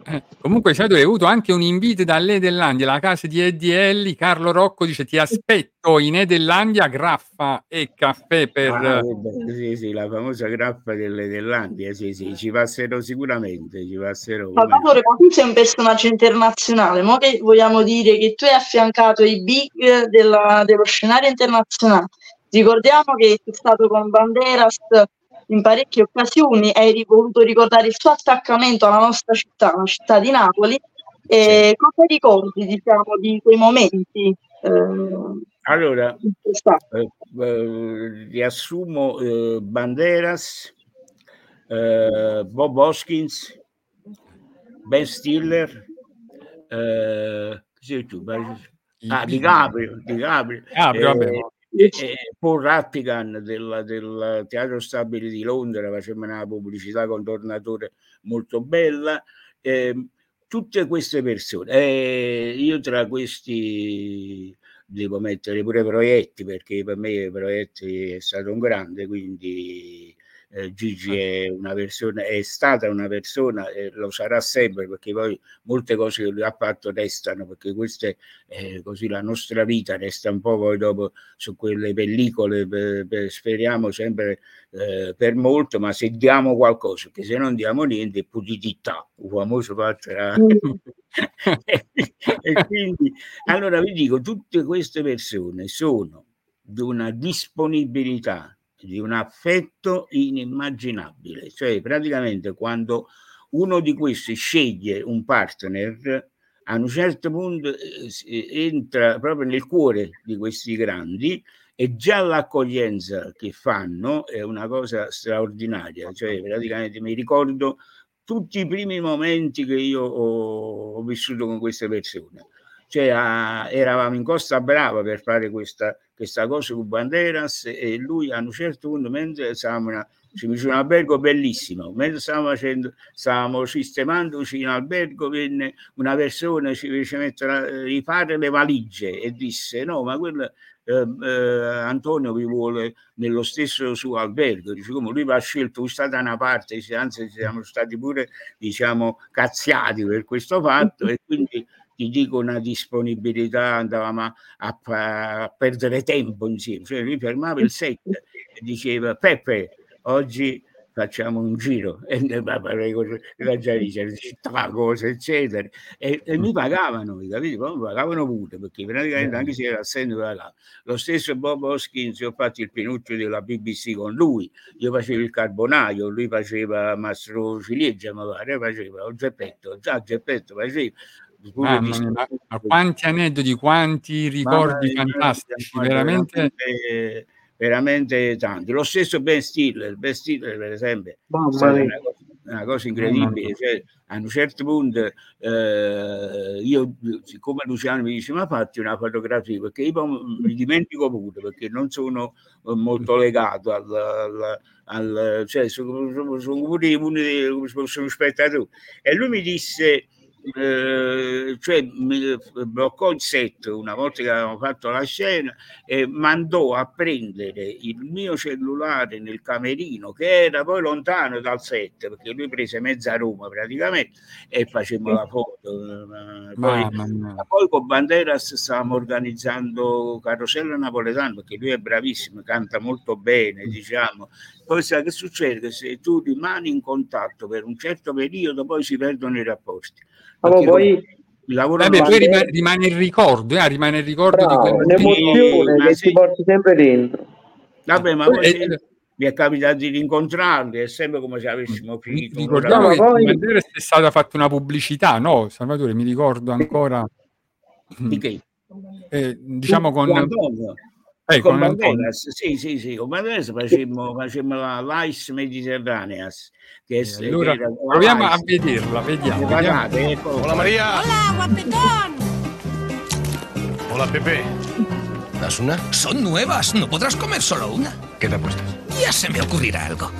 Eh, comunque, Shadow, hai avuto anche un invito dall'Edellandia, la casa di Eddie Elli. Carlo Rocco dice: Ti aspetto in Edellandia, graffa e caffè per. Ah, sì, sì, la famosa grappa delle dell'Andia, sì, sì, ci passerò sicuramente, ci passerò. Salvatore, ma tu sei un personaggio internazionale, mo che vogliamo dire che tu hai affiancato i big della- dello scenario internazionale. Ricordiamo che sei stato con Banderas in parecchie occasioni, hai voluto ricordare il suo attaccamento alla nostra città, la città di Napoli. E cosa ricordi, diciamo, di quei momenti? eh, Allora, eh, eh, riassumo eh, Banderas, eh, Bob Hoskins, Ben Stiller, eh, chi sei tu? Ah, Di Gabriel, Di Gabriel, eh, ma- e- Paul Rattigan del, del Teatro Stabile di Londra, faceva una pubblicità con Tornatore molto bella. ehm, tutte queste persone, eh, io tra questi devo mettere pure Proietti perché per me Proietti è stato un grande, quindi eh, Gigi è una persona, è stata una persona e lo sarà sempre perché poi molte cose che lui ha fatto restano perché questa è eh, così la nostra vita resta un po' poi dopo su quelle pellicole per- per- speriamo sempre eh, per molto ma se diamo qualcosa perché se non diamo niente è il famoso fatto era e quindi allora vi dico tutte queste persone sono di una disponibilità di un affetto inimmaginabile cioè praticamente quando uno di questi sceglie un partner a un certo punto eh, si- entra proprio nel cuore di questi grandi e già l'accoglienza che fanno è una cosa straordinaria cioè praticamente mi ricordo tutti i primi momenti che io ho, ho vissuto con queste persone. Cioè, a- eravamo in Costa Brava per fare questa, questa cosa con Banderas e lui a un certo punto, mentre stavamo ci mise un albergo bellissimo, mentre stavamo facendo, stavamo sistemandoci in albergo, venne una persona, ci fece mettere, rifare le valigie e disse no, ma quello eh, eh, Antonio vi vuole nello stesso suo albergo, dice come? Lui va scelto, lui sta da una parte, anzi siamo stati pure diciamo cazziati per questo fatto e quindi ti dico una disponibilità, andavamo a, a a perdere tempo insieme, cioè lui fermava il set e diceva Peppe oggi facciamo un giro. E la città, cose eccetera. E, e mi pagavano, capito? Poi mi pagavano pure perché praticamente anche se era assente mi pagavano. lo stesso Bob Hoskins io ho fatto il Pinuccio della BBC con lui. Io facevo il carbonaio lui faceva Mastro Ciliegia mi pare faceva o Geppetto già Geppetto faceva di- mia, ma, ma quanti aneddoti, quanti ricordi fantastici, veramente. veramente, veramente tanti. Lo stesso Ben Stiller, Ben Stiller per esempio, è Mamma mia. una cosa, una cosa incredibile. Cioè, a un certo punto eh, io, siccome Luciano mi dice, ma fatti una fotografia, perché io mi dimentico pure, perché non sono molto legato al... al- al- cioè, sono, sono- sono pure uno fosse uno spettatore. E lui mi disse, eh, cioè mi bloccò il set una volta che avevamo fatto la scena e mandò a prendere il mio cellulare nel camerino che era poi lontano dal set perché lui prese mezza Roma praticamente e facemmo la foto eh, poi, mia. poi con Banderas stavamo organizzando Carosello Napoletano perché lui è bravissimo canta molto bene diciamo. Poi sai che succede? Che se tu rimani in contatto per un certo periodo poi si perdono i rapporti Allora, poi il lavoro Vabbè, non- poi rimane, rimane il ricordo, eh, rimane il ricordo di bravo, quel un'emozione ma che sì. ti porti sempre dentro. Vabbè, ma Poi, eh, mi è capitato di rincontrarli, è sempre come se avessimo finito. Ricordiamo che poi- di è stata fatta una pubblicità, no? Salvatore, mi ricordo ancora. Di che? Eh, diciamo con, Con Antonio. Eh, con con. Banderas, sì, sì, sì, con Banderas facemmo, facemmo la Lice Mediterraneas, che, è- Eh, allora, che a vederla, vediamo. Ecco. Hola María. Hola, guapetón. Hola Pepe. ¿Das una? Son nuevas, no podrás comer solo una. ¿Qué te apuestas? Ya se me ocurrirá algo.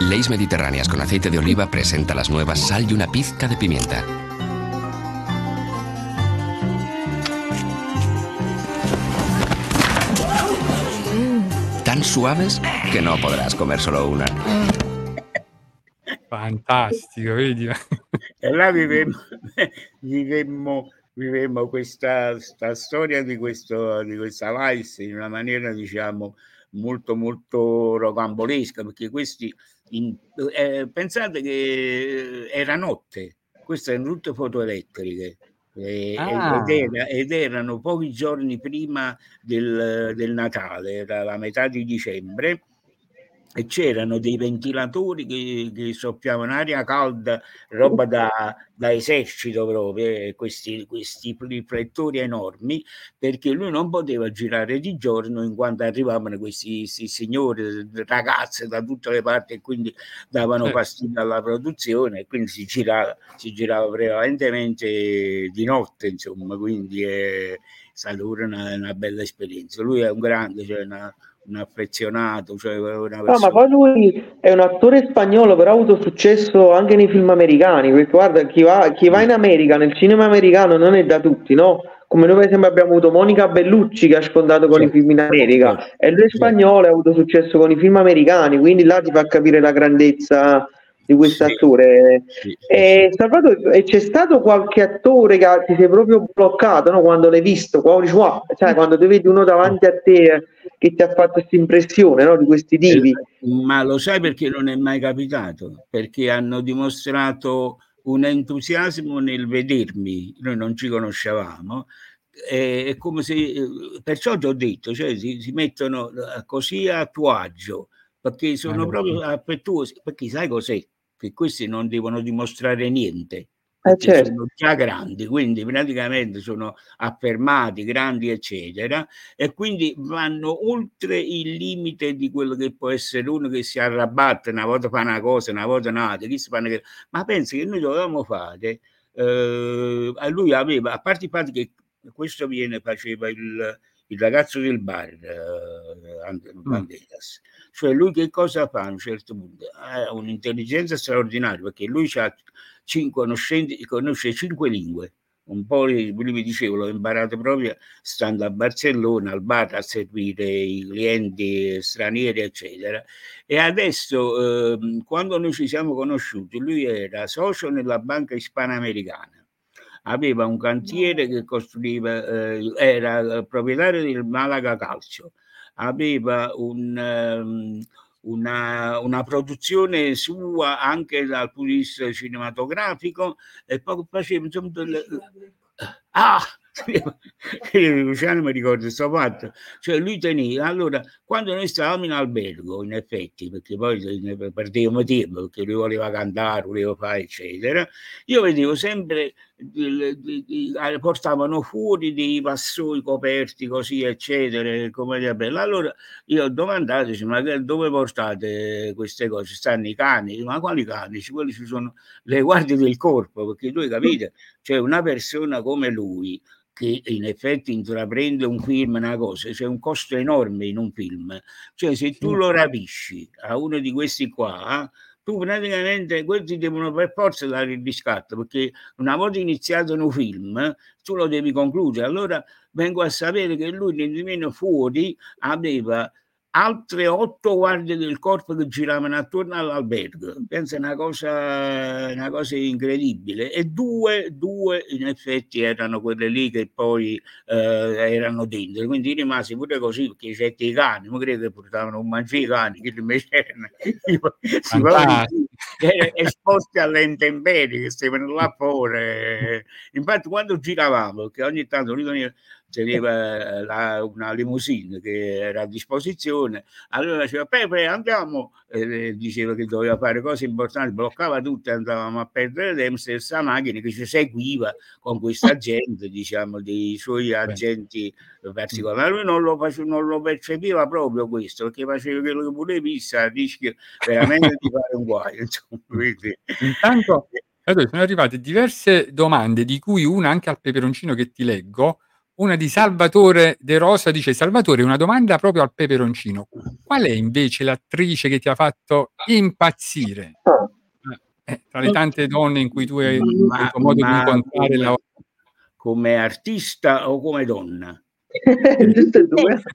Leis Mediterráneas con aceite de oliva presenta las nuevas sal y una pizca de pimienta. Tan suaves que no podrás comer solo una. Fantastico, vedi? E là vivemmo, vivemmo, vivemmo questa, sta storia di, questo, di questa valse in una maniera, diciamo, molto, molto rocambolesca, perché questi, in- eh, pensate che era notte, queste erano tutte foto elettriche. Eh, Ah. ed, era- ed erano pochi giorni prima del, del Natale, era la metà di dicembre, e c'erano dei ventilatori che, che soffiavano aria calda, roba da, da esercito proprio, eh, questi, questi riflettori enormi, perché lui non poteva girare di giorno in quanto arrivavano questi, questi signori, ragazze da tutte le parti e quindi davano Certo. fastidio alla produzione e quindi si girava, si girava prevalentemente di notte, insomma, quindi è stata pure una, una bella esperienza. Lui è un grande, cioè una- un affezionato, cioè una No, ma persona poi lui è un attore spagnolo, però ha avuto successo anche nei film americani, perché guarda, chi va, chi va in America, nel cinema americano non è da tutti, no? Come noi per esempio abbiamo avuto Monica Bellucci che ha sfondato con i film in America, e lui è spagnolo e ha avuto successo con i film americani, quindi là ti fa capire la grandezza di questo attore. E, Salvatore, e c'è stato qualche attore che ti sei proprio bloccato, no? Quando l'hai visto, quando, sai, quando ti vedi uno davanti a te eh, che ti ha fatto questa impressione, no? Di questi divi. Ma lo sai perché non è mai capitato? Perché hanno dimostrato un entusiasmo nel vedermi, noi non ci conoscevamo, è, come se, eh, perciò ti ho detto, cioè si, si mettono eh, così a tuo agio, perché sono Eh, proprio sì. affettuosi, perché sai cos'è? Che questi non devono dimostrare niente, Eh, certo. sono già grandi, quindi praticamente sono affermati, grandi, eccetera, e quindi vanno oltre il limite di quello che può essere uno che si arrabatta, una volta fa una cosa, una volta un'altra, chi si fanno che- ma pensi che noi dovevamo fare, eh, lui aveva, a parte il fatto che questo viene, faceva il, il ragazzo del bar, eh, Banderas, cioè lui che cosa fa a un certo punto? Ha un'intelligenza straordinaria perché lui cinque conosce cinque lingue, un po' lui mi dicevo, l'ho imparato proprio stando a Barcellona al bar a servire i clienti stranieri, eccetera. E adesso, ehm, quando noi ci siamo conosciuti, lui era socio nella banca ispanoamericana aveva un cantiere che costruiva, eh, era proprietario del Malaga Calcio, aveva un, ehm, una, una produzione sua anche dal punto di vista cinematografico e poi faceva insomma delle... Ah! Luciano mi ricordo questo fatto, cioè lui teneva, allora quando noi stavamo in albergo in effetti, perché poi ne perdevamo tempo, perché lui voleva cantare, voleva fare eccetera, io vedevo sempre portavano fuori dei vassoi coperti così eccetera come di bella allora io ho domandato ma dove portate queste cose? Stanno i cani? Ma quali cani? Quelli ci sono le guardie del corpo perché voi capite c'è una persona come lui che in effetti intraprende un film, una cosa, c'è un costo enorme in un film. Cioè, se tu lo rapisci a uno di questi qua, tu praticamente questi devono per forza dare il riscatto, perché una volta iniziato un film, tu lo devi concludere. Allora vengo a sapere che lui nemmeno fuori aveva altre otto guardie del corpo che giravano attorno all'albergo. Pensa una cosa, una cosa incredibile. E due, due in effetti erano quelle lì che poi eh, erano dentro. Quindi rimasi pure così perché c'erano i cani, non credo che portavano un mangiare i cani, che invece erano erano esposti alle intemperie che stavano là fuori. Infatti, quando giravamo, che ogni tanto lui veniva- teneva eh, la- una limousine che era a disposizione, allora diceva Pepe andiamo, e diceva che doveva fare cose importanti, bloccava tutto, andavamo a perdere tempo, stessa macchina che ci seguiva con questa gente, diciamo, dei suoi agenti particolari. Ma lui non lo, face- non lo percepiva proprio questo, perché faceva quello che voleva, vista rischio veramente di fare un guaio. Insomma, quindi- Intanto sono arrivate diverse domande, di cui una anche al peperoncino che ti leggo. Una di Salvatore De Rosa dice: Salvatore, una domanda proprio al peperoncino. Qual è invece l'attrice che ti ha fatto impazzire? Eh, tra le tante donne in cui tu hai Ma- avuto modo di ma incontrare la come artista o come donna? Due.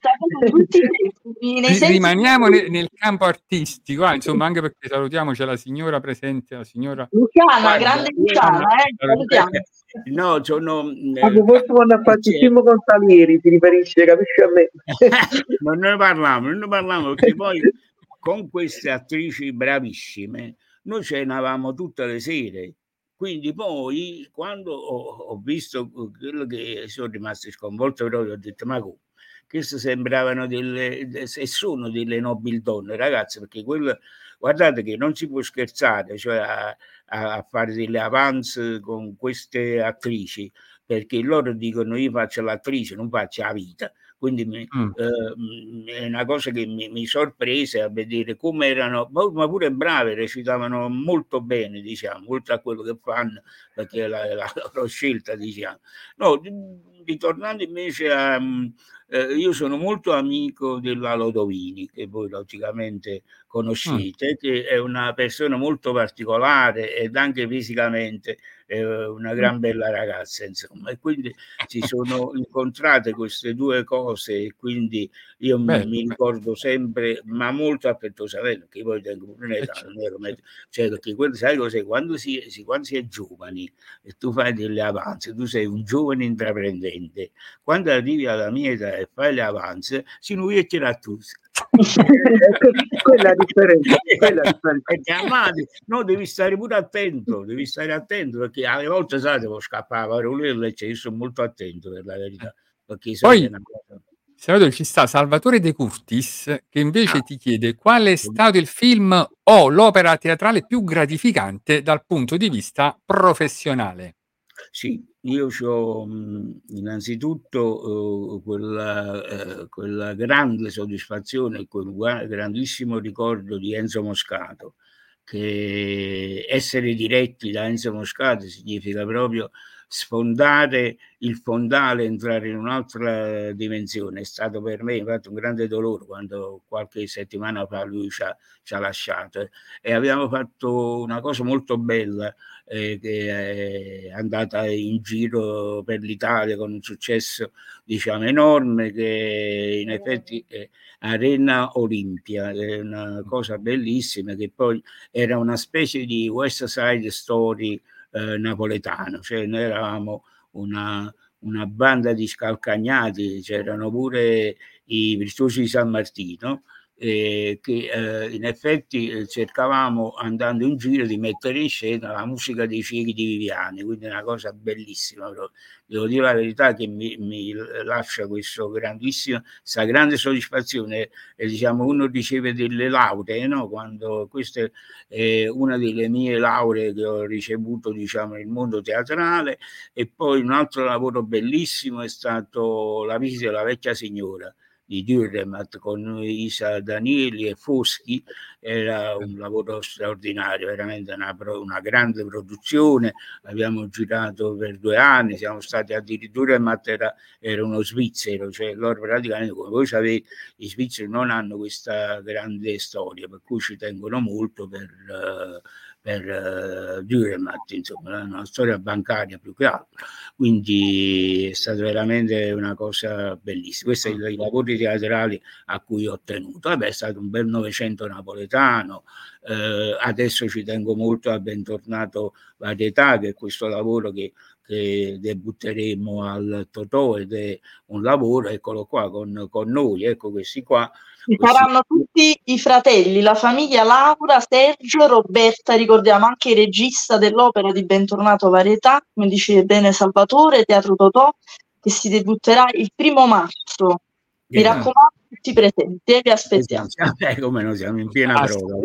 Eh, Rimaniamo ne- nel campo artistico, ah, insomma, anche perché salutiamo, c'è la signora presente, la signora Luciana, Guarda, grande Luciana, eh. No, sono... eh, Ma forse quando ha fatto il film con Salieri si riferisce, capisci a me? non ne parliamo, non ne parliamo perché poi con queste attrici bravissime noi cenavamo tutte le sere. Quindi poi quando ho, ho visto quello che sono rimasto sconvolto proprio, ho detto ma come? Queste sembravano delle, de- e sono delle nobili donne, ragazzi, perché quello, guardate che non si può scherzare, cioè a- a fare delle avance con queste attrici, perché loro dicono io faccio l'attrice, non faccio la vita. Quindi mi- Mm. eh, è una cosa che mi, mi sorprese a vedere come erano, ma, pure brave, recitavano molto bene, diciamo, oltre a quello che fanno, perché è la, la loro scelta, diciamo. No, ritornando invece a... eh, io sono molto amico della Lodovini, che voi logicamente conoscete, che è una persona molto particolare ed anche fisicamente è una gran bella ragazza, insomma. E quindi si sono incontrate queste due cose e quindi io mi- mi ricordo sempre, ma molto affettuosamente, perché poi tengo pure un'età, certo. non ero mezzo- cioè, perché quello, sai cos'è? Quando si, si- quando si è giovani e tu fai delle avanze, tu sei un giovane intraprendente, quando arrivi alla mia età e fai le avanze, si nuocerà tu. Quella è la differenza. Quella è la differenza. Ammazzi, no, devi stare pure attento, devi stare attento perché alle volte sai, devo scappare, cioè, io sono molto attento per la verità. Perché Poi- Salvatore, ci sta Salvatore De Curtis che invece ti chiede qual è stato il film o l'opera teatrale più gratificante dal punto di vista professionale. Sì, io ho innanzitutto eh, quella, eh, quella grande soddisfazione, quel gua- grandissimo ricordo di Enzo Moscato, che essere diretti da Enzo Moscato significa proprio sfondare il fondale, entrare in un'altra dimensione. È stato per me infatti un grande dolore quando qualche settimana fa lui ci ha, ci ha lasciato e abbiamo fatto una cosa molto bella eh, che è andata in giro per l'Italia con un successo diciamo enorme che in effetti è Arena Olimpia è una cosa bellissima che poi era una specie di West Side Story eh, napoletano cioè noi eravamo una, una banda di scalcagnati c'erano pure i virtuosi di San Martino eh, che eh, in effetti eh, cercavamo andando in giro di mettere in scena la musica dei ciechi di Viviani, quindi una cosa bellissima. Devo dire la verità che mi, mi lascia questo grandissimo, questa grande soddisfazione e diciamo uno riceve delle lauree, no? quando questa è una delle mie lauree che ho ricevuto diciamo nel mondo teatrale e poi un altro lavoro bellissimo è stato La visita della vecchia signora di Dürremat con Isa Danieli e Foschi era un lavoro straordinario, veramente una, una grande produzione. Abbiamo girato per due anni, siamo stati addirittura Dürremat era, era uno svizzero, cioè loro praticamente come voi sapete i svizzeri non hanno questa grande storia, per cui ci tengono molto per, eh, per eh, Dürremat, insomma, una storia bancaria più che altro. Quindi è stata veramente una cosa bellissima. Questi sono i lavori teatrali a cui ho tenuto. Vabbè, è stato un bel Novecento napoletano. Eh, adesso ci tengo molto a Bentornato Varietà, che è questo lavoro che, che debutteremo al Totò ed è un lavoro, eccolo qua con, con noi, ecco questi qua. Ci saranno tutti i fratelli, la famiglia Laura, Sergio, Roberta, ricordiamo anche il regista dell'opera di Bentornato Varietà, come dice bene Salvatore, Teatro Totò, che si debutterà il primo marzo. Mi Grazie. raccomando, tutti presenti, eh, vi aspettiamo. Eh, come noi siamo in piena prova,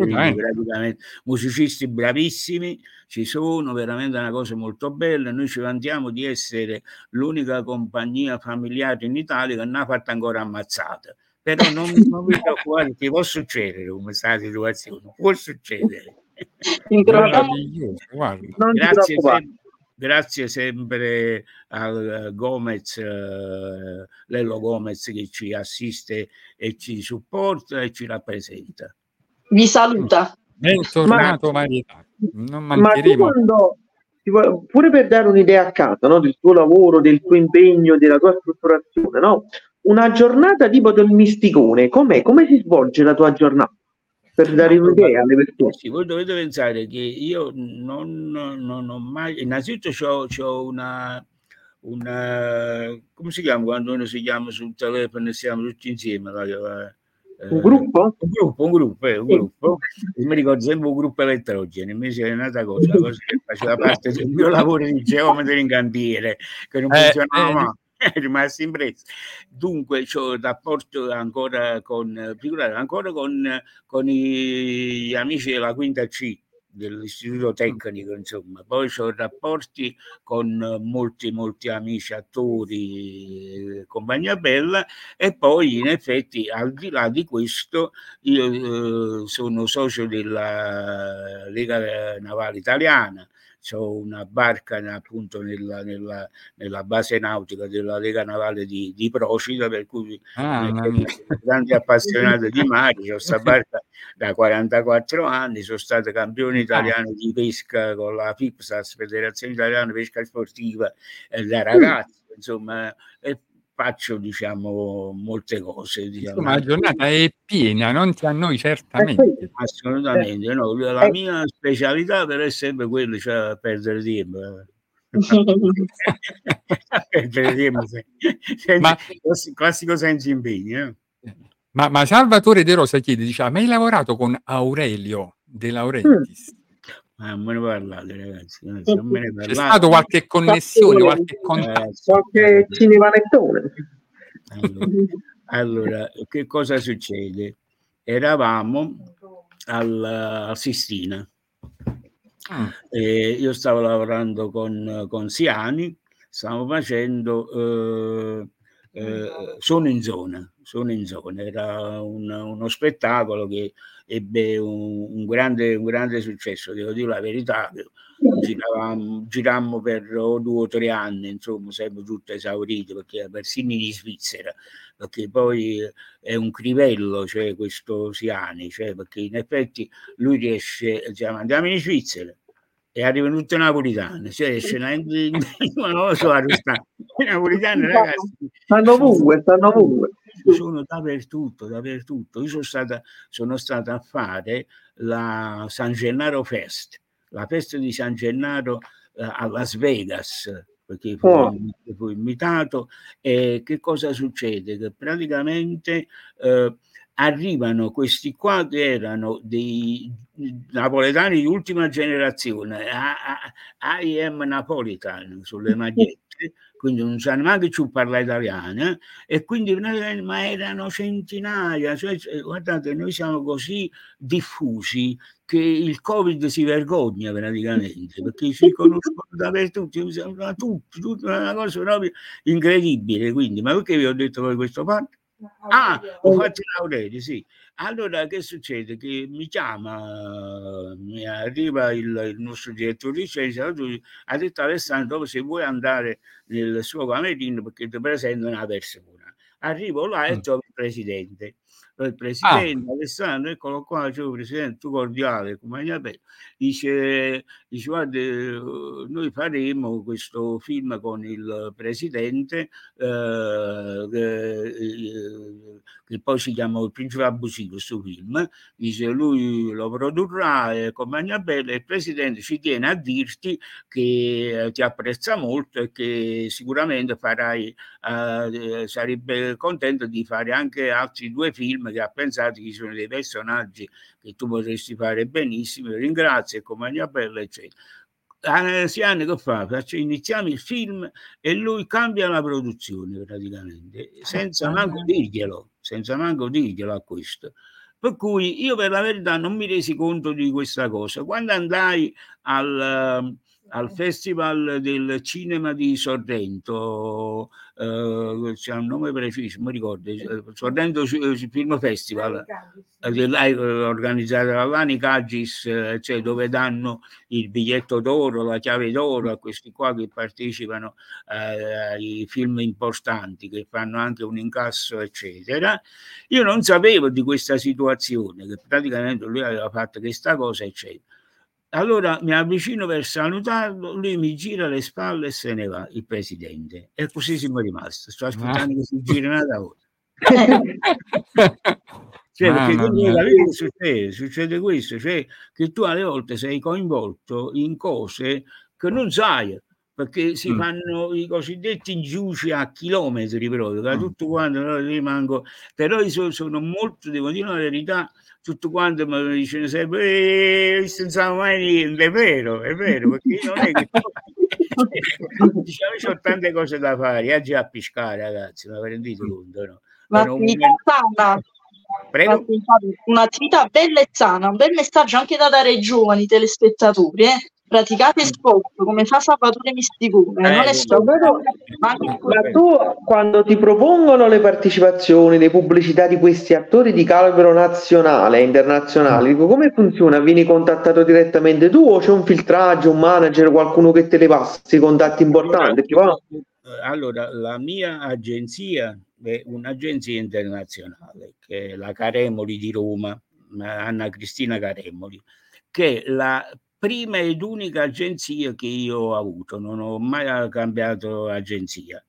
musicisti bravissimi, ci sono veramente una cosa molto bella. Noi ci vantiamo di essere l'unica compagnia familiare in Italia che non ha fatto ancora ammazzata. Però non, non preoccupate, che può succedere come questa situazione, può succedere. Non Grazie, sem- grazie sempre al Gomez, eh, Lello Gomez che ci assiste e ci supporta e ci rappresenta. Vi saluta. Bentornato. Non Ma tu mancheremo. quando, pure per dare un'idea a casa, no, del tuo lavoro, del tuo impegno, della tua strutturazione, no? Una giornata tipo del misticone, com'è? Come si svolge la tua giornata? Per dare un'idea alle persone. Sì, voi dovete pensare che io non, non ho mai, innanzitutto c'ho, c'ho una, una, come si chiama quando uno si chiama sul telefono e siamo tutti insieme? là, eh, Un gruppo? Un gruppo, un gruppo, eh, un Sì. gruppo. Mi ricordo sempre un gruppo elettrogeno, invece è un'altra cosa, una cosa che faceva parte del mio lavoro di geometra in cantiere, che non Eh, funzionava eh, mai. È rimasto impresso. Dunque, ho rapporto ancora con, ancora con, con i- gli amici della quinta C dell'istituto tecnico, insomma. Poi ho rapporti con molti, molti amici attori, eh, compagnia bella, e poi in effetti al di là di questo io eh, sono socio della Lega Navale Italiana, ho una barca appunto nella, nella- nella base nautica della Lega Navale di, di Procida, per cui Ah, sono grande appassionato di mare, ho questa barca da 44 anni, sono stato campione Ah. italiano di pesca con la FIPSAS, Federazione Italiana Pesca Sportiva, eh, da ragazzo, insomma, e faccio diciamo molte cose. Diciamo. Insomma, la giornata è piena, non ti annoi certamente. Assolutamente, no. La mia specialità però è sempre quella, cioè perdere tempo. eh. perdere tempo se- senza- Ma- classi- classico senza impegno. eh. Ma, ma Salvatore De Rosa chiede, diciamo, ma hai lavorato con Aurelio De Laurentiis? Ma non me ne parlate, ragazzi. non me ne C'è parlate. stato qualche connessione, qualche contatto? Eh, Qualche cinepanettone. Allora, allora, che cosa succede? Eravamo al, a Sistina. Mm. E io stavo lavorando con, con Siani, stavo facendo eh, eh, Sono in zona, sono in zona, era un- uno spettacolo che ebbe un, un grande, un grande successo, devo dire la verità, girammo per due o tre anni, insomma, sempre tutto esaurito, perché persino in Svizzera, perché poi è un crivello, cioè questo Siani, cioè, perché in effetti lui riesce, diciamo, andiamo in Svizzera, e arrivano tutte napolitane, cioè una, ma non lo so, napolitani ragazzi Stanno ovunque, stanno ovunque. sono dappertutto, dappertutto. Io sono stata, sono stata a fare la San Gennaro Fest, la festa di San Gennaro eh, a Las Vegas, perché fu, Oh. fu invitato. E che cosa succede? Che praticamente eh, arrivano questi qua che erano dei napoletani di ultima generazione, I am Napolitan sulle magliette, quindi non sanno neanche più parlare italiano, e quindi ma erano centinaia, cioè, cioè, guardate, noi siamo così diffusi che il Covid si vergogna praticamente, perché si conoscono dappertutto, tutti, tutti, una cosa proprio incredibile, quindi, ma perché vi ho detto poi questo fatto? Ah, ho fatto l'Aurelio, sì. Allora che succede? Che mi chiama, mi arriva il, il nostro direttore di scienza, ha detto Alessandro, se vuoi andare nel suo camerino perché ti presento una persona. Arrivo là e Mm. trovo il presidente. Il presidente Alessandro, eccolo qua, c'è il presidente, tu cordiale, compagnia bella. Dice, dice guarda, eh, noi faremo questo film con il presidente eh, che, eh, che poi si chiama Il principe abusivo, questo film. Dice lui lo produrrà e compagnia bella e il presidente ci tiene a dirti che eh, ti apprezza molto e che sicuramente farai, eh, sarebbe contento di fare anche altri due film che ha pensato che ci sono dei personaggi che tu potresti fare benissimo, ringrazio e compagnia bella, eccetera. Ah, Siani che fa? Faccio- iniziamo il film e lui cambia la produzione praticamente, senza manco dirglielo, senza manco dirglielo a questo. Per cui io per la verità non mi resi conto di questa cosa. Quando andai al, al Festival del Cinema di Sorrento, eh, c'è un nome preciso, mi ricordo, eh, Sorrento Ci- Film Festival, eh, organizzato da Lani Cagis, eh, cioè dove danno il biglietto d'oro, la chiave d'oro a questi qua che partecipano eh, ai film importanti, che fanno anche un incasso, eccetera. Io non sapevo di questa situazione, che praticamente lui aveva fatto questa cosa, eccetera. Allora mi avvicino per salutarlo, lui mi gira le spalle e se ne va, il presidente. E così siamo rimasti. Sto aspettando che si giri un'altra volta. Cioè, perché Mamma quindi succede? Succede questo, cioè che tu alle volte sei coinvolto in cose che non sai, perché si Mm. fanno i cosiddetti ingiuci a chilometri proprio, da Mm. tutto quanto no, rimango, però io so- sono molto, devo dire la verità, tutto quanto mi dicono sempre, eh, senza mai niente, è vero, è vero, perché io non è che diciamo, ho tante cose da fare, oggi a piscare ragazzi, ma rendete conto, no? Un'attività sana, Prego? un'attività bella e sana, un bel messaggio anche da dare ai giovani telespettatori. Eh? Praticate sport come fa Salvatore Misticone, non è Eh, solo ma anche Ma tu quando ti propongono le partecipazioni, le pubblicità di questi attori di calibro nazionale e internazionale, dico, come funziona? Vieni contattato direttamente tu o c'è un filtraggio, un manager, qualcuno che te le passa i contatti importanti? Ti va? Eh, Allora, la mia agenzia è un'agenzia internazionale, che è la Caremoli di Roma, Anna Cristina Caremoli, che è la prima ed unica agenzia che io ho avuto, non ho mai cambiato agenzia.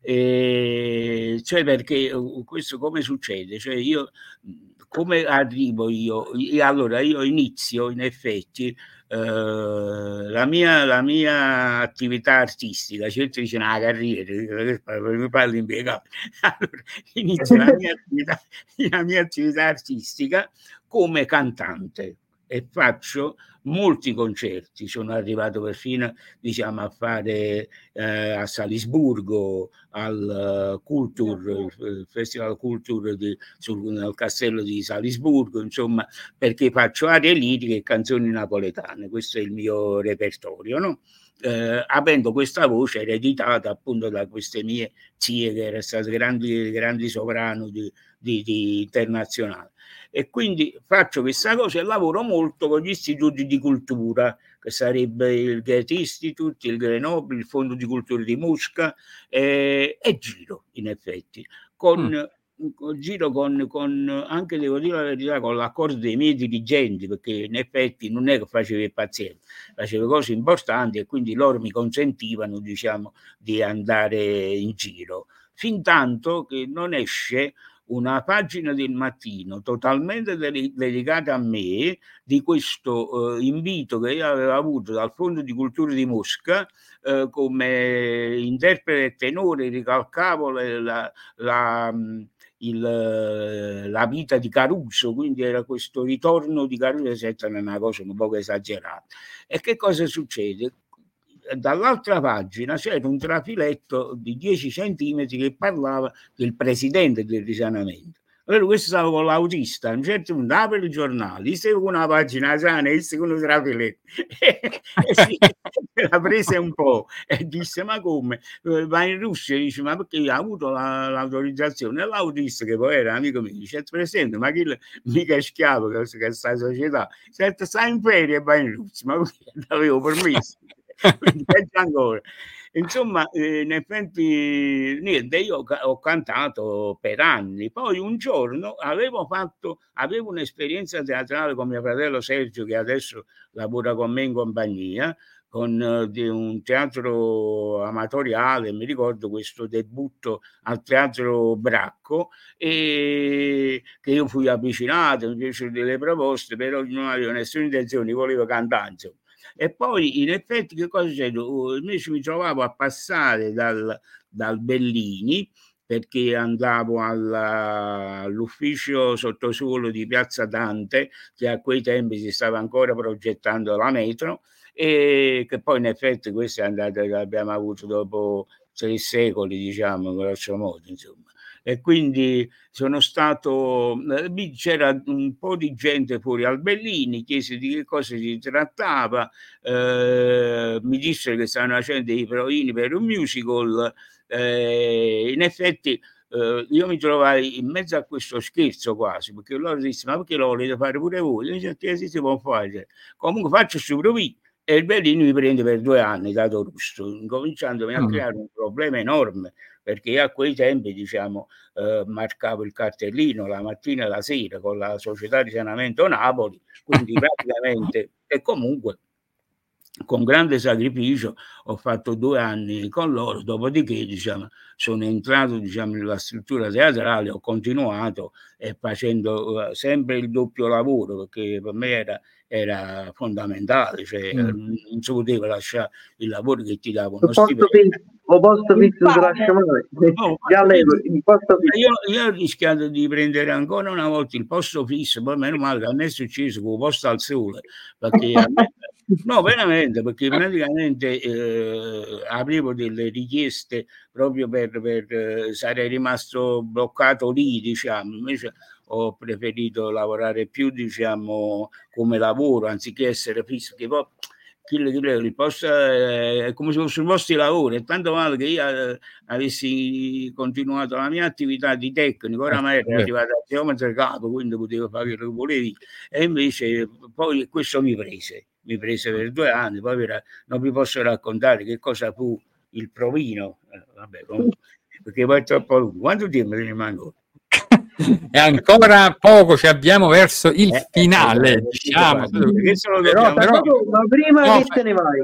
E cioè perché uh, questo come succede? Cioè io mh, come arrivo io? Allora io inizio in effetti eh, la, mia, la mia attività artistica, certo dice una carriera, mi parlo impiegato. Allora, inizio la mia, attività, la mia attività artistica come cantante e faccio molti concerti. Sono arrivato perfino diciamo, a fare eh, a Salisburgo al eh, Kultur, il Festival Culture di, sul, nel castello di Salisburgo, insomma, perché faccio arie liriche e canzoni napoletane. Questo è il mio repertorio, no? Eh, avendo questa voce ereditata appunto da queste mie zie che erano state grandi, grandi sovrano di, di, di internazionale e quindi faccio questa cosa e lavoro molto con gli istituti di cultura, che sarebbe il Goethe Institute, il Grenoble, il Fondo di Cultura di Mosca, eh, e giro in effetti, con, con- giro con, con, anche devo dire la verità, con l'accordo dei miei dirigenti, perché in effetti non è che facevo il paziente, facevo cose importanti e quindi loro mi consentivano, diciamo, di andare in giro, fin tanto che non esce una pagina del mattino totalmente de- dedicata a me di questo eh, invito che io avevo avuto dal Fondo di Cultura di Mosca eh, come interprete tenore, ricalcavo le- la, la, mh, il, la vita di Caruso, quindi era questo ritorno di Caruso, è una cosa un po' esagerata. E che cosa succede? Dall'altra pagina c'era un trafiletto di 10 centimetri che parlava del presidente del risanamento. Allora questo stava con l'autista, a un certo punto apre il giornale, gli segue una pagina sana e il secondo trafiletto. e, la prese un po' e disse ma come? Eh, Va in Russia, dice ma perché ha avuto la- l'autorizzazione? E l'autista che poi era amico mio dice presidente ma chi mica schiavo che che sta società, certo sta in ferie e va in Russia, ma perché avevo permesso? Peggio ancora. Insomma, eh, in effetti, niente, io ho cantato per anni. Poi un giorno avevo fatto, avevo un'esperienza teatrale con mio fratello Sergio, che adesso lavora con me in compagnia, con eh, di un teatro amatoriale, mi ricordo questo debutto al teatro Bracco, e che io fui avvicinato, mi fecero delle proposte, però non avevo nessuna intenzione, volevo cantare, insomma. E poi in effetti che cosa? Uh, Invece mi trovavo a passare dal, dal Bellini perché andavo alla- all'ufficio sottosuolo di Piazza Dante, che a quei tempi si stava ancora progettando la metro, e che poi in effetti questo è andato, l'abbiamo avuto dopo sei secoli, diciamo, grosso modo, insomma. E quindi sono stato, eh, lì c'era un po' di gente fuori al Bellini, chiesi di che cosa si trattava, eh, mi dissero che stavano facendo dei provini per un musical, eh, in effetti eh, io mi trovai in mezzo a questo scherzo quasi, perché loro dissero ma perché lo volete fare pure voi? Io dicevo che si può fare, comunque faccio questo provino e il Bellini mi prende per due anni dato russo, incominciandomi a Mm. creare un problema enorme perché io a quei tempi diciamo eh, marcavo il cartellino la mattina e la sera con la società di sanamento Napoli, quindi praticamente e comunque con grande sacrificio ho fatto due anni con loro, dopodiché diciamo, sono entrato diciamo, nella struttura teatrale, ho continuato e facendo eh, sempre il doppio lavoro perché per me era, era fondamentale, cioè, Mm. non si poteva lasciare il lavoro che ti dava posto stipendio. posto fisso si lascia fisso. Io, io ho rischiato di prendere ancora una volta il posto fisso, poi meno male che a me è successo con il posto al sole, perché a me- no, veramente, perché praticamente eh, avevo delle richieste proprio per, per eh, sarei rimasto bloccato lì, diciamo, invece ho preferito lavorare più, diciamo, come lavoro, anziché essere fisso, che poi quello credo, il posto eh, è come se fosse un posto di lavoro, è tanto male che io eh, avessi continuato la mia attività di tecnico, oramai ero Eh, arrivato a geometra capo, quindi potevo fare quello che volevi, e invece poi questo mi prese, mi prese per due anni, poi vi ra- non vi posso raccontare che cosa fu il provino, eh, vabbè, comunque, perché poi è troppo lungo. Quanto tempo ne rimango? E ancora poco ci abbiamo verso il Eh, finale, eh, diciamo. perché se lo Però, dobbiamo- però- Ma prima No, che te ne vai?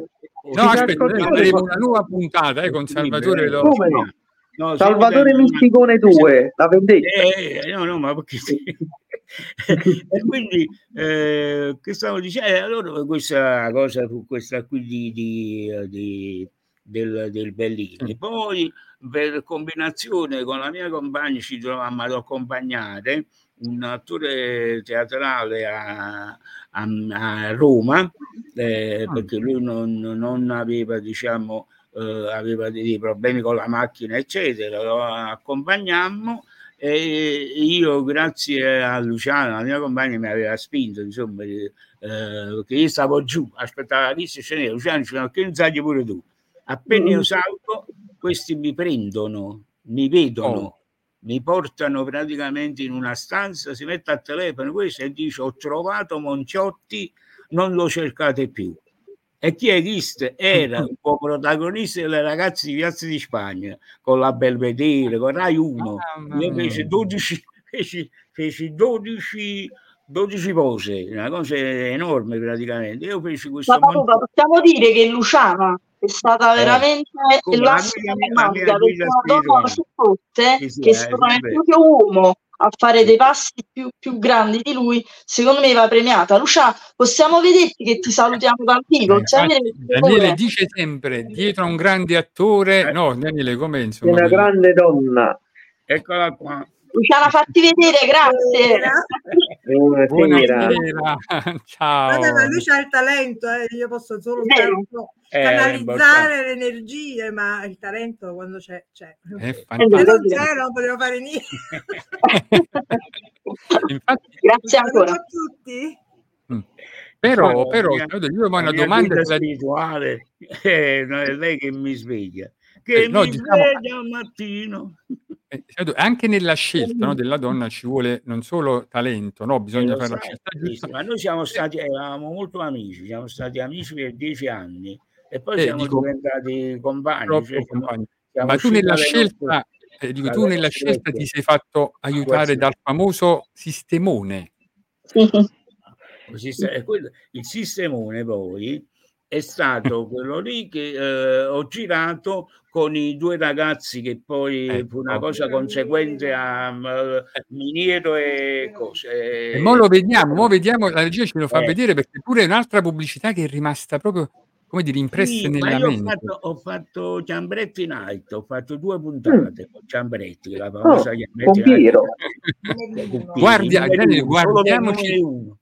no, aspetta, faremo una nuova puntata eh, con Salvatore Lo- Come no? No, Salvatore Misticone 2, la vendetta. Eh, eh, no, no, ma perché e quindi eh, che stavo dicendo? Eh, allora questa cosa fu questa qui di, di, eh, di- del, del Bellini. Poi per combinazione con la mia compagna ci trovammo ad accompagnare un attore teatrale a, a- a Roma eh, perché lui non, non aveva diciamo eh, aveva dei problemi con la macchina eccetera. Lo accompagnammo e io grazie a Luciano la mia compagna mi aveva spinto insomma eh, perché io stavo giù aspettavo la lista scenera Luciano diceva che non sai pure tu appena io salgo questi mi prendono mi vedono mi portano praticamente in una stanza si mette al telefono questo e dice ho trovato Monciotti non lo cercate più. E chi è visto era un po' protagonista delle ragazze di Piazza di Spagna con la Belvedere, con Rai 1 io feci 12 feci, feci 12 12 pose una cosa enorme praticamente. Io feci questo Ma Paolo, possiamo dire che Luciana è stata Eh, veramente la mia magica, perché spirituale. su tutte sì, che eh, sono nel vabbè. proprio uomo a fare dei passi più, più grandi di lui, secondo me va premiata. Luciana, possiamo vederti che ti salutiamo dal vivo? Eh, Daniele favore. dice sempre dietro a un grande attore, no, Daniele, come È insomma, una grande donna. eccola qua Luciana, fatti vedere, grazie. Buonasera. Buonasera, ciao. Vabbè, ma lui c'ha il talento, eh, io posso solo Eh, canalizzare le energie, ma il talento quando c'è, c'è. È Se non c'è non potevo fare niente. Infatti, Grazie ancora. a tutti. però, La però, mia- io la una domanda spirituale eh, no, è lei che mi sveglia che Eh, no, mi diciamo- sveglia al mattino anche nella scelta no, della donna ci vuole non solo talento, no? Eh, bisogna fare la scelta giusta. ma noi siamo stati eravamo molto amici siamo stati amici per dieci anni e poi Eh, siamo dico, diventati compagni cioè, compagni. Ma tu nella scelta, eh, dico, tu nella scelta ti sei fatto aiutare dal famoso sistemone. E il sistemone poi è stato quello lì che eh, ho girato con i due ragazzi che poi fu una cosa conseguente a eh, Miniero e cose. E mo lo vediamo, mo vediamo, la regia ce lo fa Eh. vedere perché pure è un'altra pubblicità che è rimasta proprio, come dire, impressa Sì, ma nella io ho mente. fatto, ho fatto Ciambretti Night, ho fatto due puntate con Ciambretti, la famosa Oh, Ciambretti con Piero. Night. Guardia- guardiamoci-.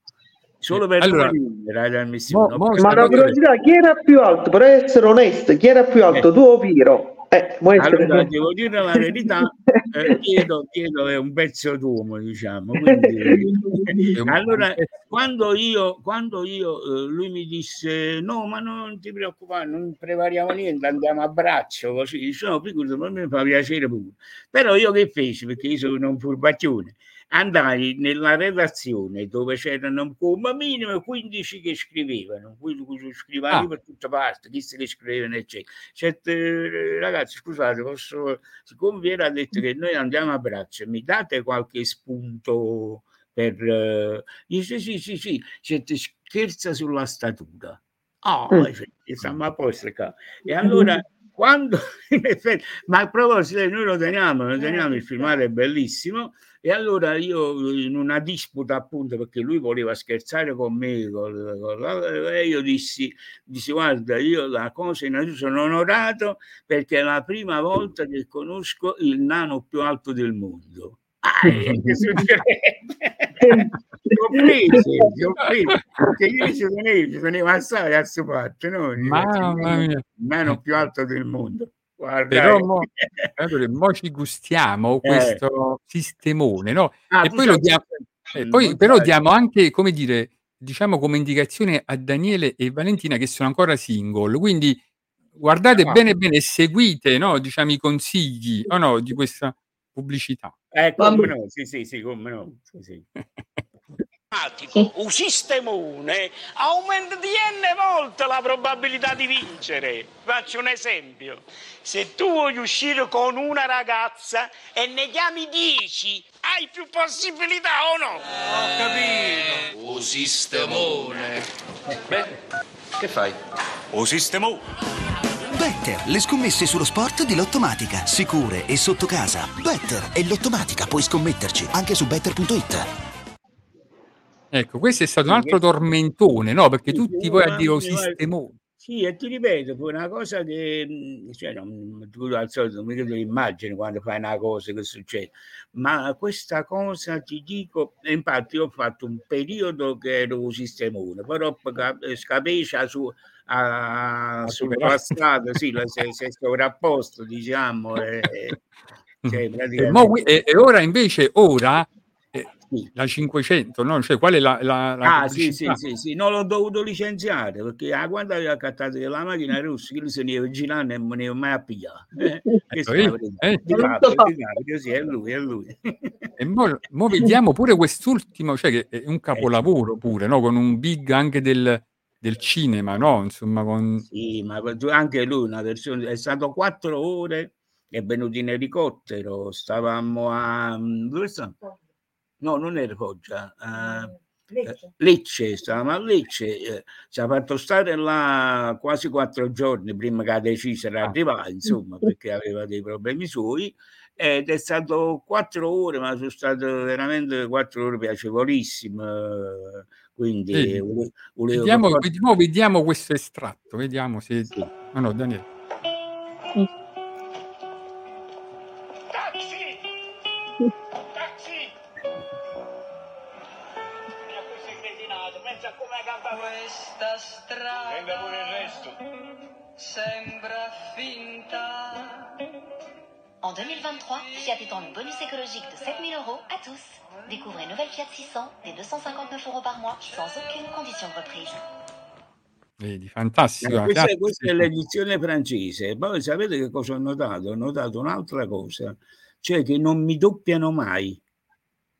Solo per Allora, era mo- mo- Ma la curiosità, chi era più alto? Per essere onesto, chi era più alto, tu o Piero? Eh, Allora, devo dire la verità, eh, chiedo, chiedo è un pezzo d'uomo, diciamo. Quindi, allora, quando io, quando io eh, lui mi disse: No, ma non ti preoccupare, non prepariamo niente, andiamo a braccio. Così dice: No, figurati, a me fa piacere pure. Però io che feci? Perché io sono un furbacchione. Andai nella redazione dove c'erano come minimo 15 che scrivevano, quindi scrivevano Ah. per tutte parti, chi che scrivevano, eccetera. Certe, eh, ragazzi, scusate, posso, siccome vi era detto che noi andiamo a braccio, mi date qualche spunto per... eh, Dice sì, sì, sì, Certe, scherza sulla statura. Oh, Mm. siamo a posto qua. E allora, quando in effetti, ma a proposito, noi lo teniamo, lo teniamo, il filmato è bellissimo. E allora io in una disputa, appunto, perché lui voleva scherzare con me, col- col- e io dissi, dissi: Guarda, io la cosa innanzitutto sono onorato perché è la prima volta che conosco il nano più alto del mondo. Ah, che succederebbe? Ti ho preso, ho preso, perché io ci tenevo, ci tenevo assai a questo fatto, no? Mamma mia. Il nano più alto del mondo. Guarda, Però eh. mo, allora, mo ci gustiamo Eh. questo sistemone, no? Ah, e poi lo diamo, e Mm, poi però diamo anche, come dire, diciamo come indicazione a Daniele e Valentina che sono ancora single, quindi guardate Ah. bene bene, seguite, no, diciamo i consigli, o no, di questa pubblicità. Eh, come no, sì, sì, sì, come no. Sì, sì. Un sistemone aumenta di n volte la probabilità di vincere. Faccio un esempio. Se tu vuoi uscire con una ragazza e ne chiami 10, hai più possibilità o no? Ho capito. Un sistemone. Beh, che fai? Un sistemone. Better, le scommesse sullo sport di Lottomatica. Sicure e sotto casa. Better è Lottomatica, puoi scommetterci anche su better.it. Ecco, questo è stato un altro tormentone, no? Perché Sì, tutti poi a dire "Oh, sistemone. Sì, e ti ripeto, fu una cosa che, mh, cioè, non, tu al solito non mi credo immagini quando fai una cosa che succede, ma questa cosa ti dico, infatti ho fatto un periodo che ero un sistemone, però cap- scapecia su, a, passato, sì, si è sovrapposto, diciamo, e, cioè, E, mo praticamente... e- e ora invece, ora eh, la 500, no? Cioè, qual è la, la, la Ah, sì, sì, sì, sì, non l'ho dovuto licenziare perché a quando aveva accattato la macchina rossa, che lui se ne era girato e non ne mai a pigliare. Eh, verità. Eh? Fatto, sì, è lui, è lui. E mo, mo vediamo pure quest'ultimo, cioè che è un capolavoro pure, no? Con un big anche del, del cinema, no? Insomma, con... Sì, ma anche lui una versione, è stato quattro ore, è venuto in elicottero, stavamo a... dove sta? No, non era Foggia, eh, eh, Lecce, stavamo a Lecce, eh, ci ha fatto stare là quasi quattro giorni prima che ha deciso di arrivare, insomma, perché aveva dei problemi suoi, ed è stato quattro ore, ma sono state veramente quattro ore piacevolissime, eh, quindi volevo Vediamo, per vedi- mo vediamo questo estratto, vediamo se... Ah no, Daniele. Questa strada sembra finta. En 2023, Fiat étend le bonus écologique de 7000 euros à tous. Découvrez nouvelle Fiat 600 dès 259 euros par mois sans aucune condition de reprise. Vedi, fantastico. Eh, questa, questa è l'edizione francese. Poi sapete che cosa ho notato? Ho notato un'altra cosa, cioè che non mi doppiano mai.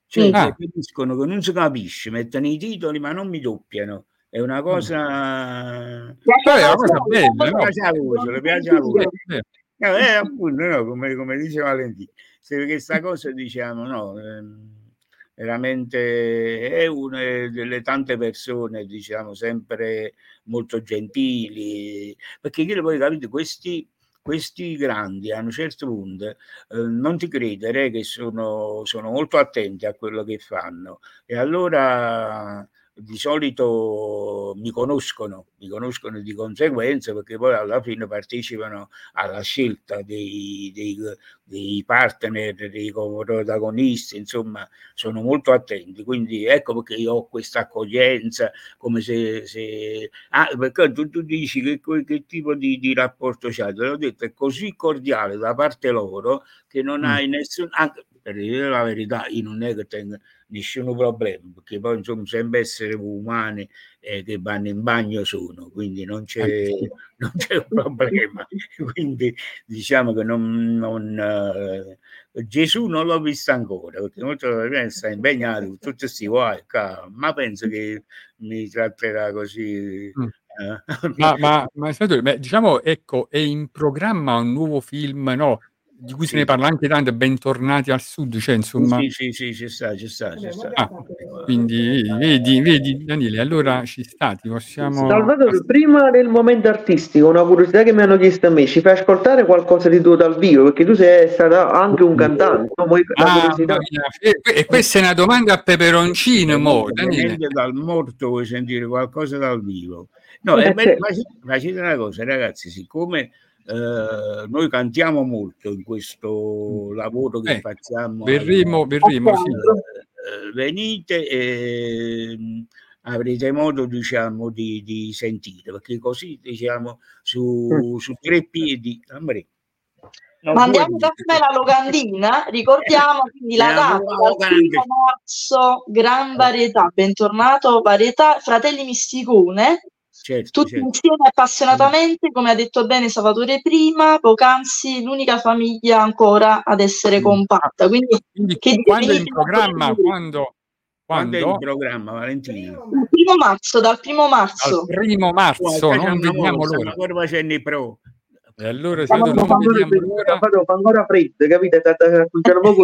Cioè, Ah. capiscono che non si capisce, mettono i titoli ma non mi doppiano. È una cosa... Poi è una cosa bella, no? piace a voce, le piace a voce. Eh, No, appunto, no, come, come dice Valentino, se questa cosa diciamo, no, ehm, veramente è una delle tante persone, diciamo, sempre molto gentili, perché io poi capite, questi, questi grandi a un certo punto eh, non ti credere che sono, sono molto attenti a quello che fanno e allora di solito mi conoscono, mi conoscono di conseguenza perché poi alla fine partecipano alla scelta dei, dei, dei partner, dei protagonisti, insomma, sono molto attenti. Quindi ecco perché io ho questa accoglienza, come se... se... Ah, perché tu, tu dici che, che tipo di, di rapporto c'hai, te l'ho detto, è così cordiale da parte loro che non Mm. hai nessun... Anche, per dire la verità, io non è che tengo nessun problema, perché poi insomma sempre esseri umani eh, che vanno in bagno sono, quindi non c'è, non c'è un problema. quindi diciamo che non, non, eh, Gesù non l'ho visto ancora, perché molto probabilmente sta impegnato con tutti questi guai, ma penso che mi tratterà così. Mm. eh. Ma, ma, ma beh, diciamo, ecco, è in programma un nuovo film, no? Di cui se ne parla anche tanto, bentornati al sud, cioè insomma... Sì, sì, sì, ci sta, ci sta, ci sta. Ah, quindi vedi, vedi Daniele, allora ci sta, ti possiamo... Salvatore, prima del momento artistico, una curiosità che mi hanno chiesto a me, ci fai ascoltare qualcosa di tuo dal vivo? Perché tu sei stato anche un cantante, no? Ah, e- e questa è una domanda a peperoncino, mo, Daniele. Dal morto vuoi sentire qualcosa dal vivo? No, Eh, è bello, certo. facete, facete una cosa, ragazzi, siccome eh, noi cantiamo molto in questo lavoro che Eh, facciamo, verremo, verremo, sì. eh, venite e mh, avrete modo, diciamo, di, di sentire, perché così, diciamo, su, su tre piedi, Amore. No, Mandiamo me la locandina, ricordiamo quindi la data primo marzo, gran varietà, bentornato, varietà, Fratelli Misticone, certo, tutti certo. insieme appassionatamente, come ha detto bene Salvatore prima, poc'anzi l'unica famiglia ancora ad essere compatta. Quindi, che Mm. Quando è in programma? Quando? Quando è in Quando? programma, Valentina? Il primo marzo, dal primo marzo. Al primo marzo, non vediamo l'ora. stanno ancora facendo i pro. E allora, Salvatore, no, vediamo ancora- l'ora. fa- fa ancora freddo, capite? Cominciano poco.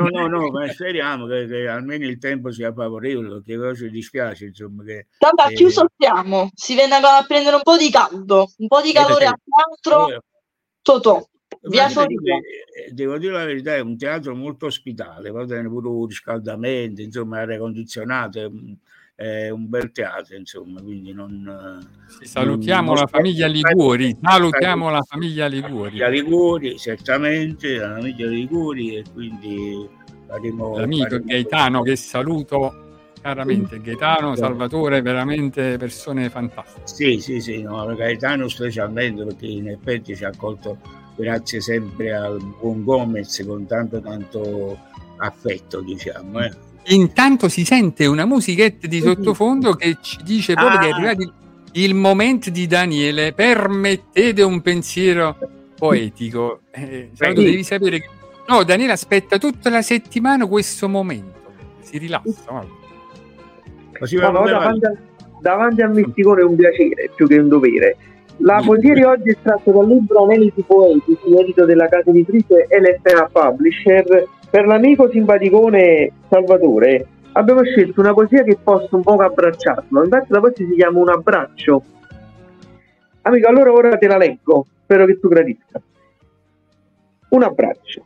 No, no, no, ma speriamo che, che almeno il tempo sia favorevole, perché cosa ci dispiace, insomma, che... Tanto a eh, chiuso siamo, si viene a prendere un po' di caldo, un po' di calore a quattro, Totò. Via eh, devo dire la verità, è un teatro molto ospitale, va bene pure un riscaldamento, insomma, aria condizionata, è un- bel teatro, insomma, quindi non... Salutiamo non- la famiglia Liguori, salutiamo la famiglia Liguori. famiglia Liguori, certamente, la famiglia Liguori e quindi faremo... L'amico faremo- Gaetano che saluto caramente. Gaetano, Salvatore, veramente persone fantastiche. Sì, sì, sì, no, Gaetano specialmente perché in effetti ci ha accolto grazie sempre al buon Gomez con tanto tanto affetto, diciamo. Eh. Intanto si sente una musichetta di sottofondo che ci dice proprio che è Ah. arrivato il, momento di Daniele. Permettete un pensiero poetico. Eh, Sì. devi sapere che... No, Daniele aspetta tutta la settimana questo momento. Si rilassa. guarda. Così No, davanti, al- davanti al misticone è un piacere più che un dovere. La poesia di oggi è tratta dal libro Analisi Poetici, edito della casa editrice LFA Publisher. Per l'amico simpaticone Salvatore abbiamo scelto una poesia che possa un po' abbracciarlo. Infatti la poesia si chiama Un abbraccio. Amico, allora ora te la leggo, spero che tu gradisca. Un abbraccio.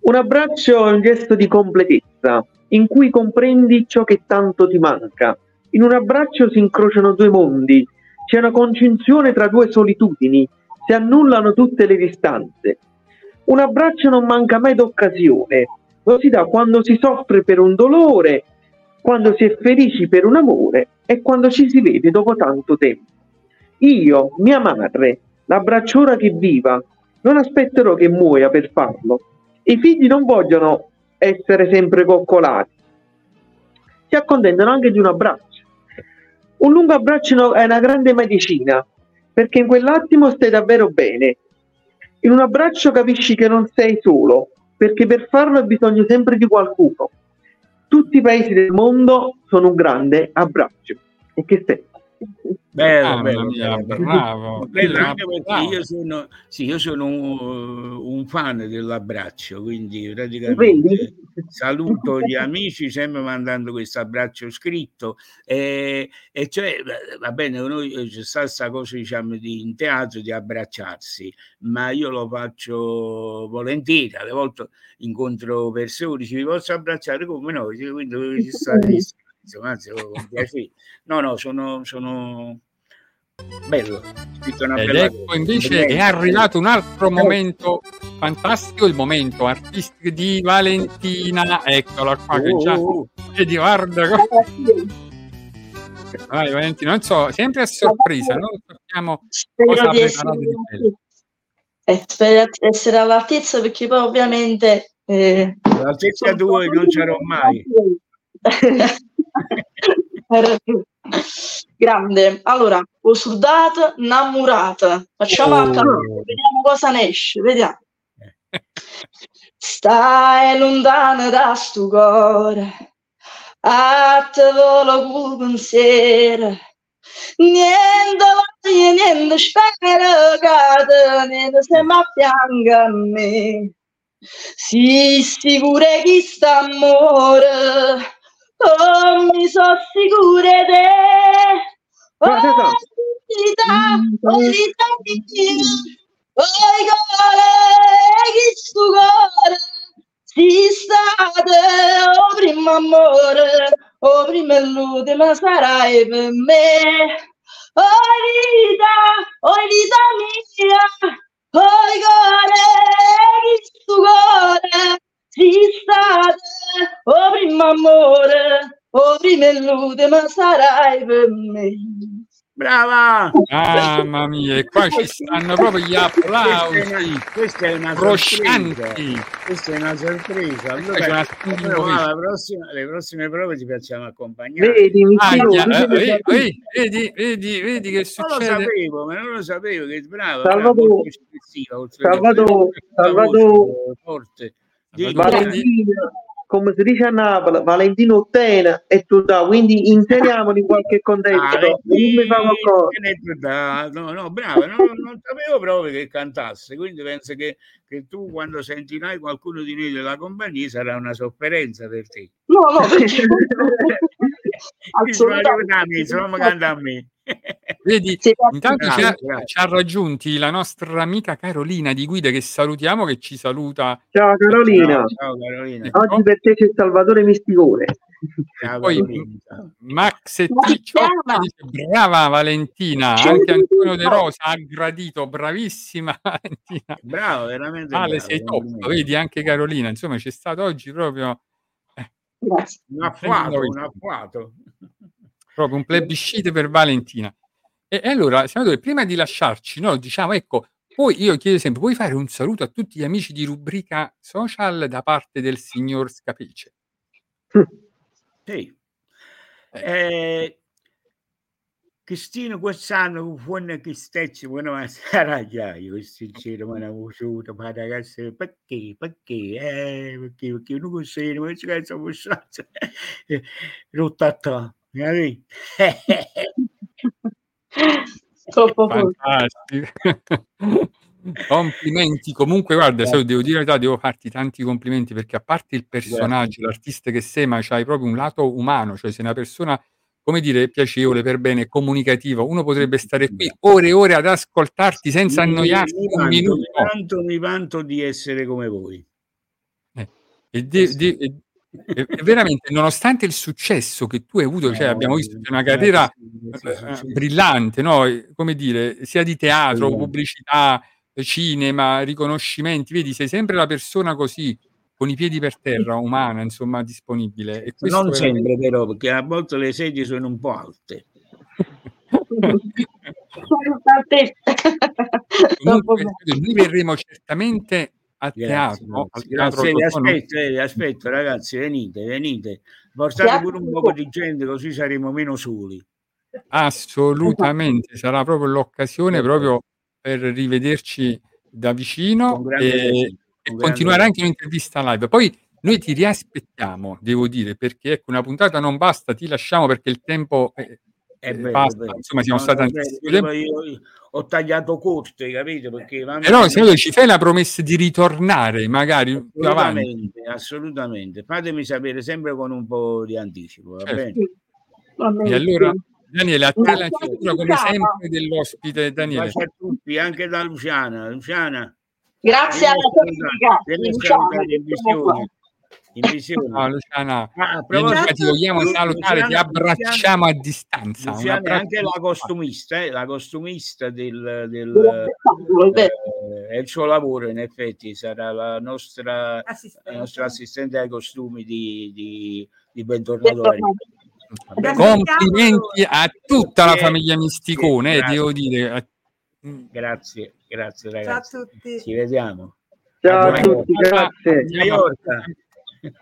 Un abbraccio è un gesto di completezza, in cui comprendi ciò che tanto ti manca. In un abbraccio si incrociano due mondi, c'è una congiunzione tra due solitudini, si annullano tutte le distanze. Un abbraccio non manca mai d'occasione, lo si dà quando si soffre per un dolore, quando si è felici per un amore e quando ci si vede dopo tanto tempo. Io, mia madre, l'abbraccio ora che viva, non aspetterò che muoia per farlo. I figli non vogliono essere sempre coccolati, si accontentano anche di un abbraccio. Un lungo abbraccio è una grande medicina, perché in quell'attimo stai davvero bene. In un abbraccio capisci che non sei solo, perché per farlo hai bisogno sempre di qualcuno. Tutti i paesi del mondo sono un grande abbraccio. E che sei? Bello, Mamma bello, mia, bello. bravo. Bello Bravo, anche perché bravo. io sono, sì, io sono un, un fan dell'abbraccio, quindi praticamente saluto gli amici sempre mandando questo abbraccio scritto. E, e cioè va bene noi eh, c'è stata questa cosa diciamo di, in teatro di abbracciarsi ma io lo faccio volentieri. Alle volte incontro persone ci posso abbracciare? Come noi quindi ci sta insomma anzi con piacere. No no sono, sono bello Ed bella ecco invece è arrivato un altro momento fantastico, il momento artistico di Valentina. Eccola qua che già Oh, vedi, guarda co- Vai Valentina, non so, sempre a sorpresa, non sappiamo cosa di essere, di bello. eh, spero di essere all'altezza perché poi ovviamente eh, all'altezza tua non c'ero mai grande. Allora ho sudato innamorata facciamo Oh. vediamo cosa ne esce vediamo. Stai lontano da sto cuore a te volo pensiero. Niente io niente spero che tenete sempre a fianco a me. Si sicure che sta amore, oh mi so sicure de. Oh vita, oh vita mia, oh cuore, che sto cuore, si state, oh primo amore, oh prima e l'ultima sarai per me. Oh vita, oh vita mia, oh cuore, che sto si state, oh primo amore, oh prima e l'ultima sarai per me. Brava! Mamma mia, e qua ci stanno proprio gli applausi. Questa è una. Questa è una sorpresa. Questa è una Allora, sorpresa. allora, alla prossima- le prossime prove ti facciamo accompagnare. Vedi, mi Ah, eh, vedi, vedi, vedi, vedi, che Non lo succede? sapevo, ma non lo sapevo che brava, Salvatore, brava, Salvatore, voce forte. Dimmi. Valentina, come si dice a Napoli, Valentino ottena e tu da, quindi inseriamoli in qualche contesto. Ah, No, no, brava, no, non sapevo proprio che cantasse, quindi penso che, che tu quando sentirai qualcuno di noi della compagnia sarà una sofferenza per te. No, no, Assolutamente. insomma, canta a me. Vedi, intanto ci ha, ci ha raggiunti la nostra amica Carolina di Guida che salutiamo, che ci saluta. Ciao Carolina, Ciao Carolina. Ecco. oggi per te c'è Salvatore Misticone. Ciao Poi. Max e Ticciotta dice, brava Valentina, anche Antonio De Rosa ha gradito, bravissima Valentina. Bravo, veramente Ale, bravo, sei top, complimenti. vedi anche Carolina, insomma c'è stato oggi proprio Grazie. Un affuato, un affuato. proprio un plebiscite per Valentina. E, e allora, senatore, prima di lasciarci, noi diciamo, ecco, poi io chiedo sempre, puoi fare un saluto a tutti gli amici di rubrica social da parte del signor Scapece? Sì. Eh, Cristina quest'anno con che stecci buona saraggiaio questo giro ma non uscito ma ragazzi perché perché eh perché perché non così non ci cazzo mostrato rottata mi Troppo complimenti. Comunque, guarda, se devo dire la verità, devo farti tanti complimenti perché a parte il personaggio, l'artista che sei, ma c'hai proprio un lato umano, cioè sei una persona, come dire, piacevole, per bene, comunicativa. Uno potrebbe stare qui ore e ore ad ascoltarti senza mi, annoiarsi mi un vanto, mi minuto. vanto, mi vanto di essere come voi. E, de- de- e- veramente, nonostante il successo che tu hai avuto, cioè abbiamo visto che è una carriera eh, eh, brillante, no? Come dire, sia di teatro, pubblicità, cinema, riconoscimenti, vedi, sei sempre la persona così, con i piedi per terra, umana, insomma, disponibile. E non veramente- sempre però perché a volte le sedie sono un po' alte. Comunque, noi verremo certamente a teatro, al teatro Grazie, no? aspetto, eh, aspetto ragazzi, venite, venite. Portate pure un po' di gente così saremo meno soli. Assolutamente, sarà proprio l'occasione proprio per rivederci da vicino e, e con continuare anche un'intervista live. Poi noi ti riaspettiamo, devo dire, perché ecco, una puntata non basta, ti lasciamo perché il tempo eh, È eh, è basta, vero. insomma, siamo No, stati tempo. io- io ho tagliato corto, hai capito? Perché va Però bene. senatore, ci fai la promessa di ritornare magari più avanti. Assolutamente, assolutamente. Fatemi sapere sempre con un po' di anticipo, va Certo. bene? E allora, Daniele, a te la chiusura come sempre dell'ospite Daniele. Baci a tutti, anche da Luciana. Luciana, Grazie alla vieni in visione. Ciao Luciana, Ah, a Vieni proposito, qua, ti vogliamo Lu- salutare, ti Luciana- abbracciamo a distanza. Luciana anche la costumista, eh, la costumista del, del eh, è il suo lavoro, in effetti, sarà la nostra, la nostra assistente ai costumi di, di, di Bentornato? Complimenti a tutta la famiglia Misticone, eh, grazie. devo dire. Grazie, grazie Ciao a ragazzi. tutti. Ci vediamo. Ciao a tutti, grazie.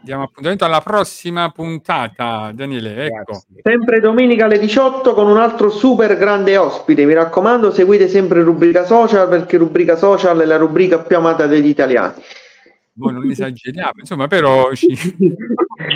Diamo, appuntamento alla prossima puntata, Daniele. Ecco. Sempre domenica alle 18 con un altro super grande ospite. Mi raccomando, seguite sempre rubrica social perché rubrica social è la rubrica più amata degli italiani. Voi non esageriamo, insomma, però ci, ci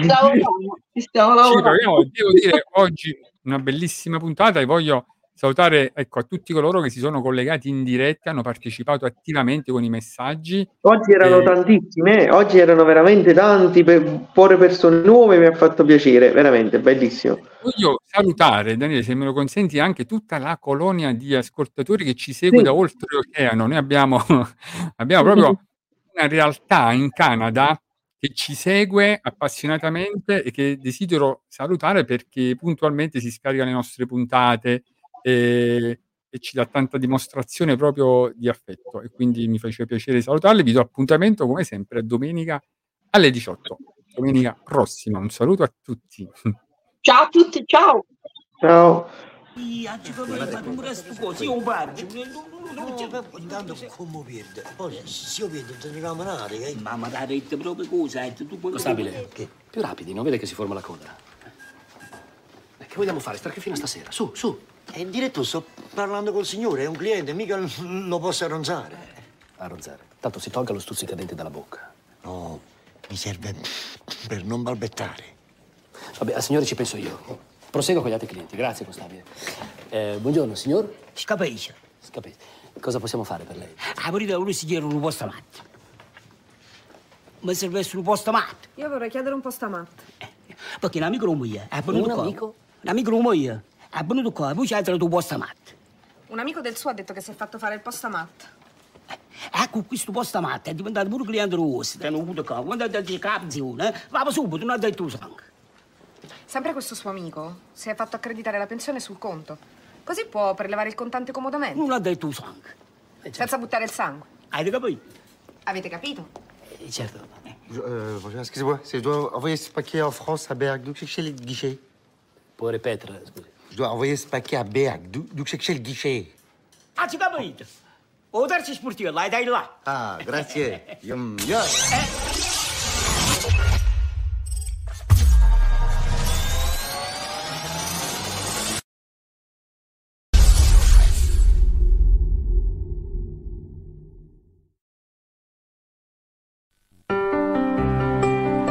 Stiamo lavorando, ci stiamo lavorando. proviamo. Devo dire oggi una bellissima puntata e voglio salutare ecco, a tutti coloro che si sono collegati in diretta, hanno partecipato attivamente con i messaggi. Oggi erano E- tantissimi, eh? oggi erano veramente tanti, per porre persone nuove mi ha fatto piacere, veramente bellissimo. Voglio salutare, Daniele, se me lo consenti, anche tutta la colonia di ascoltatori che ci segue Sì. da oltreoceano. Noi abbiamo, abbiamo proprio una realtà in Canada che ci segue appassionatamente e che desidero salutare perché puntualmente si scarica le nostre puntate e, e ci dà tanta dimostrazione proprio di affetto. E quindi mi faceva piacere salutarli. Vi do appuntamento come sempre a domenica alle 18, domenica prossima. Un saluto a tutti. Ciao a tutti, ciao. Ciao. Intanto come perde? Poi se io vedo te ne ramanare? Mamma t'ha detto proprio cosa, tu puoi... Constabile, più rapidi, non vede che si forma la coda. Eh, Che vogliamo fare? Stare fino a stasera. Su, su. E diretto sto parlando col signore, è un cliente, mica lo posso arronzare. Arronzare. Tanto si tolga lo stuzzicadente dalla bocca. No, mi serve per non balbettare. Vabbè, al signore ci penso io. Prosego con gli altri clienti. Grazie, constabile. Eh, buongiorno, signor. Scapace. Scapace. Cosa possiamo fare per lei? Ah, per lui si chiede un posto matto. Mi serve un posto matto. Io vorrei chiedere un postamatto. Perché un amico mio è venuto Un qua. amico? Un amico mio è venuto qua, poi c'è il tuo posto matto. Un amico del suo ha detto che si è fatto fare il postamatto. Ecco, questo posto matto è diventato pure cliente. Ti hanno avuto qua. Quando ha detto capizione, eh, va subito, non ha detto sangue. Sempre questo suo amico si è fatto accreditare la pensione sul conto. Così può prelevare il contante comodamente. Non ha detto sangue. Senza buttare il sangue. Hai capito? Avete capito? certo. Je- euh, bonjour, excusez-moi, c'est- je dois envoyer ce paquet en France à Berg. D'où c'est que c'est le guichet Può ripetere, scusi. Je dois envoyer ce paquet à Berg. D'où que c'est le guichet Ah, ci capito? O terzo sportivo, l'hai dai là. Ah, grazie. Yum, yum.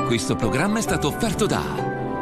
Questo programma è stato offerto da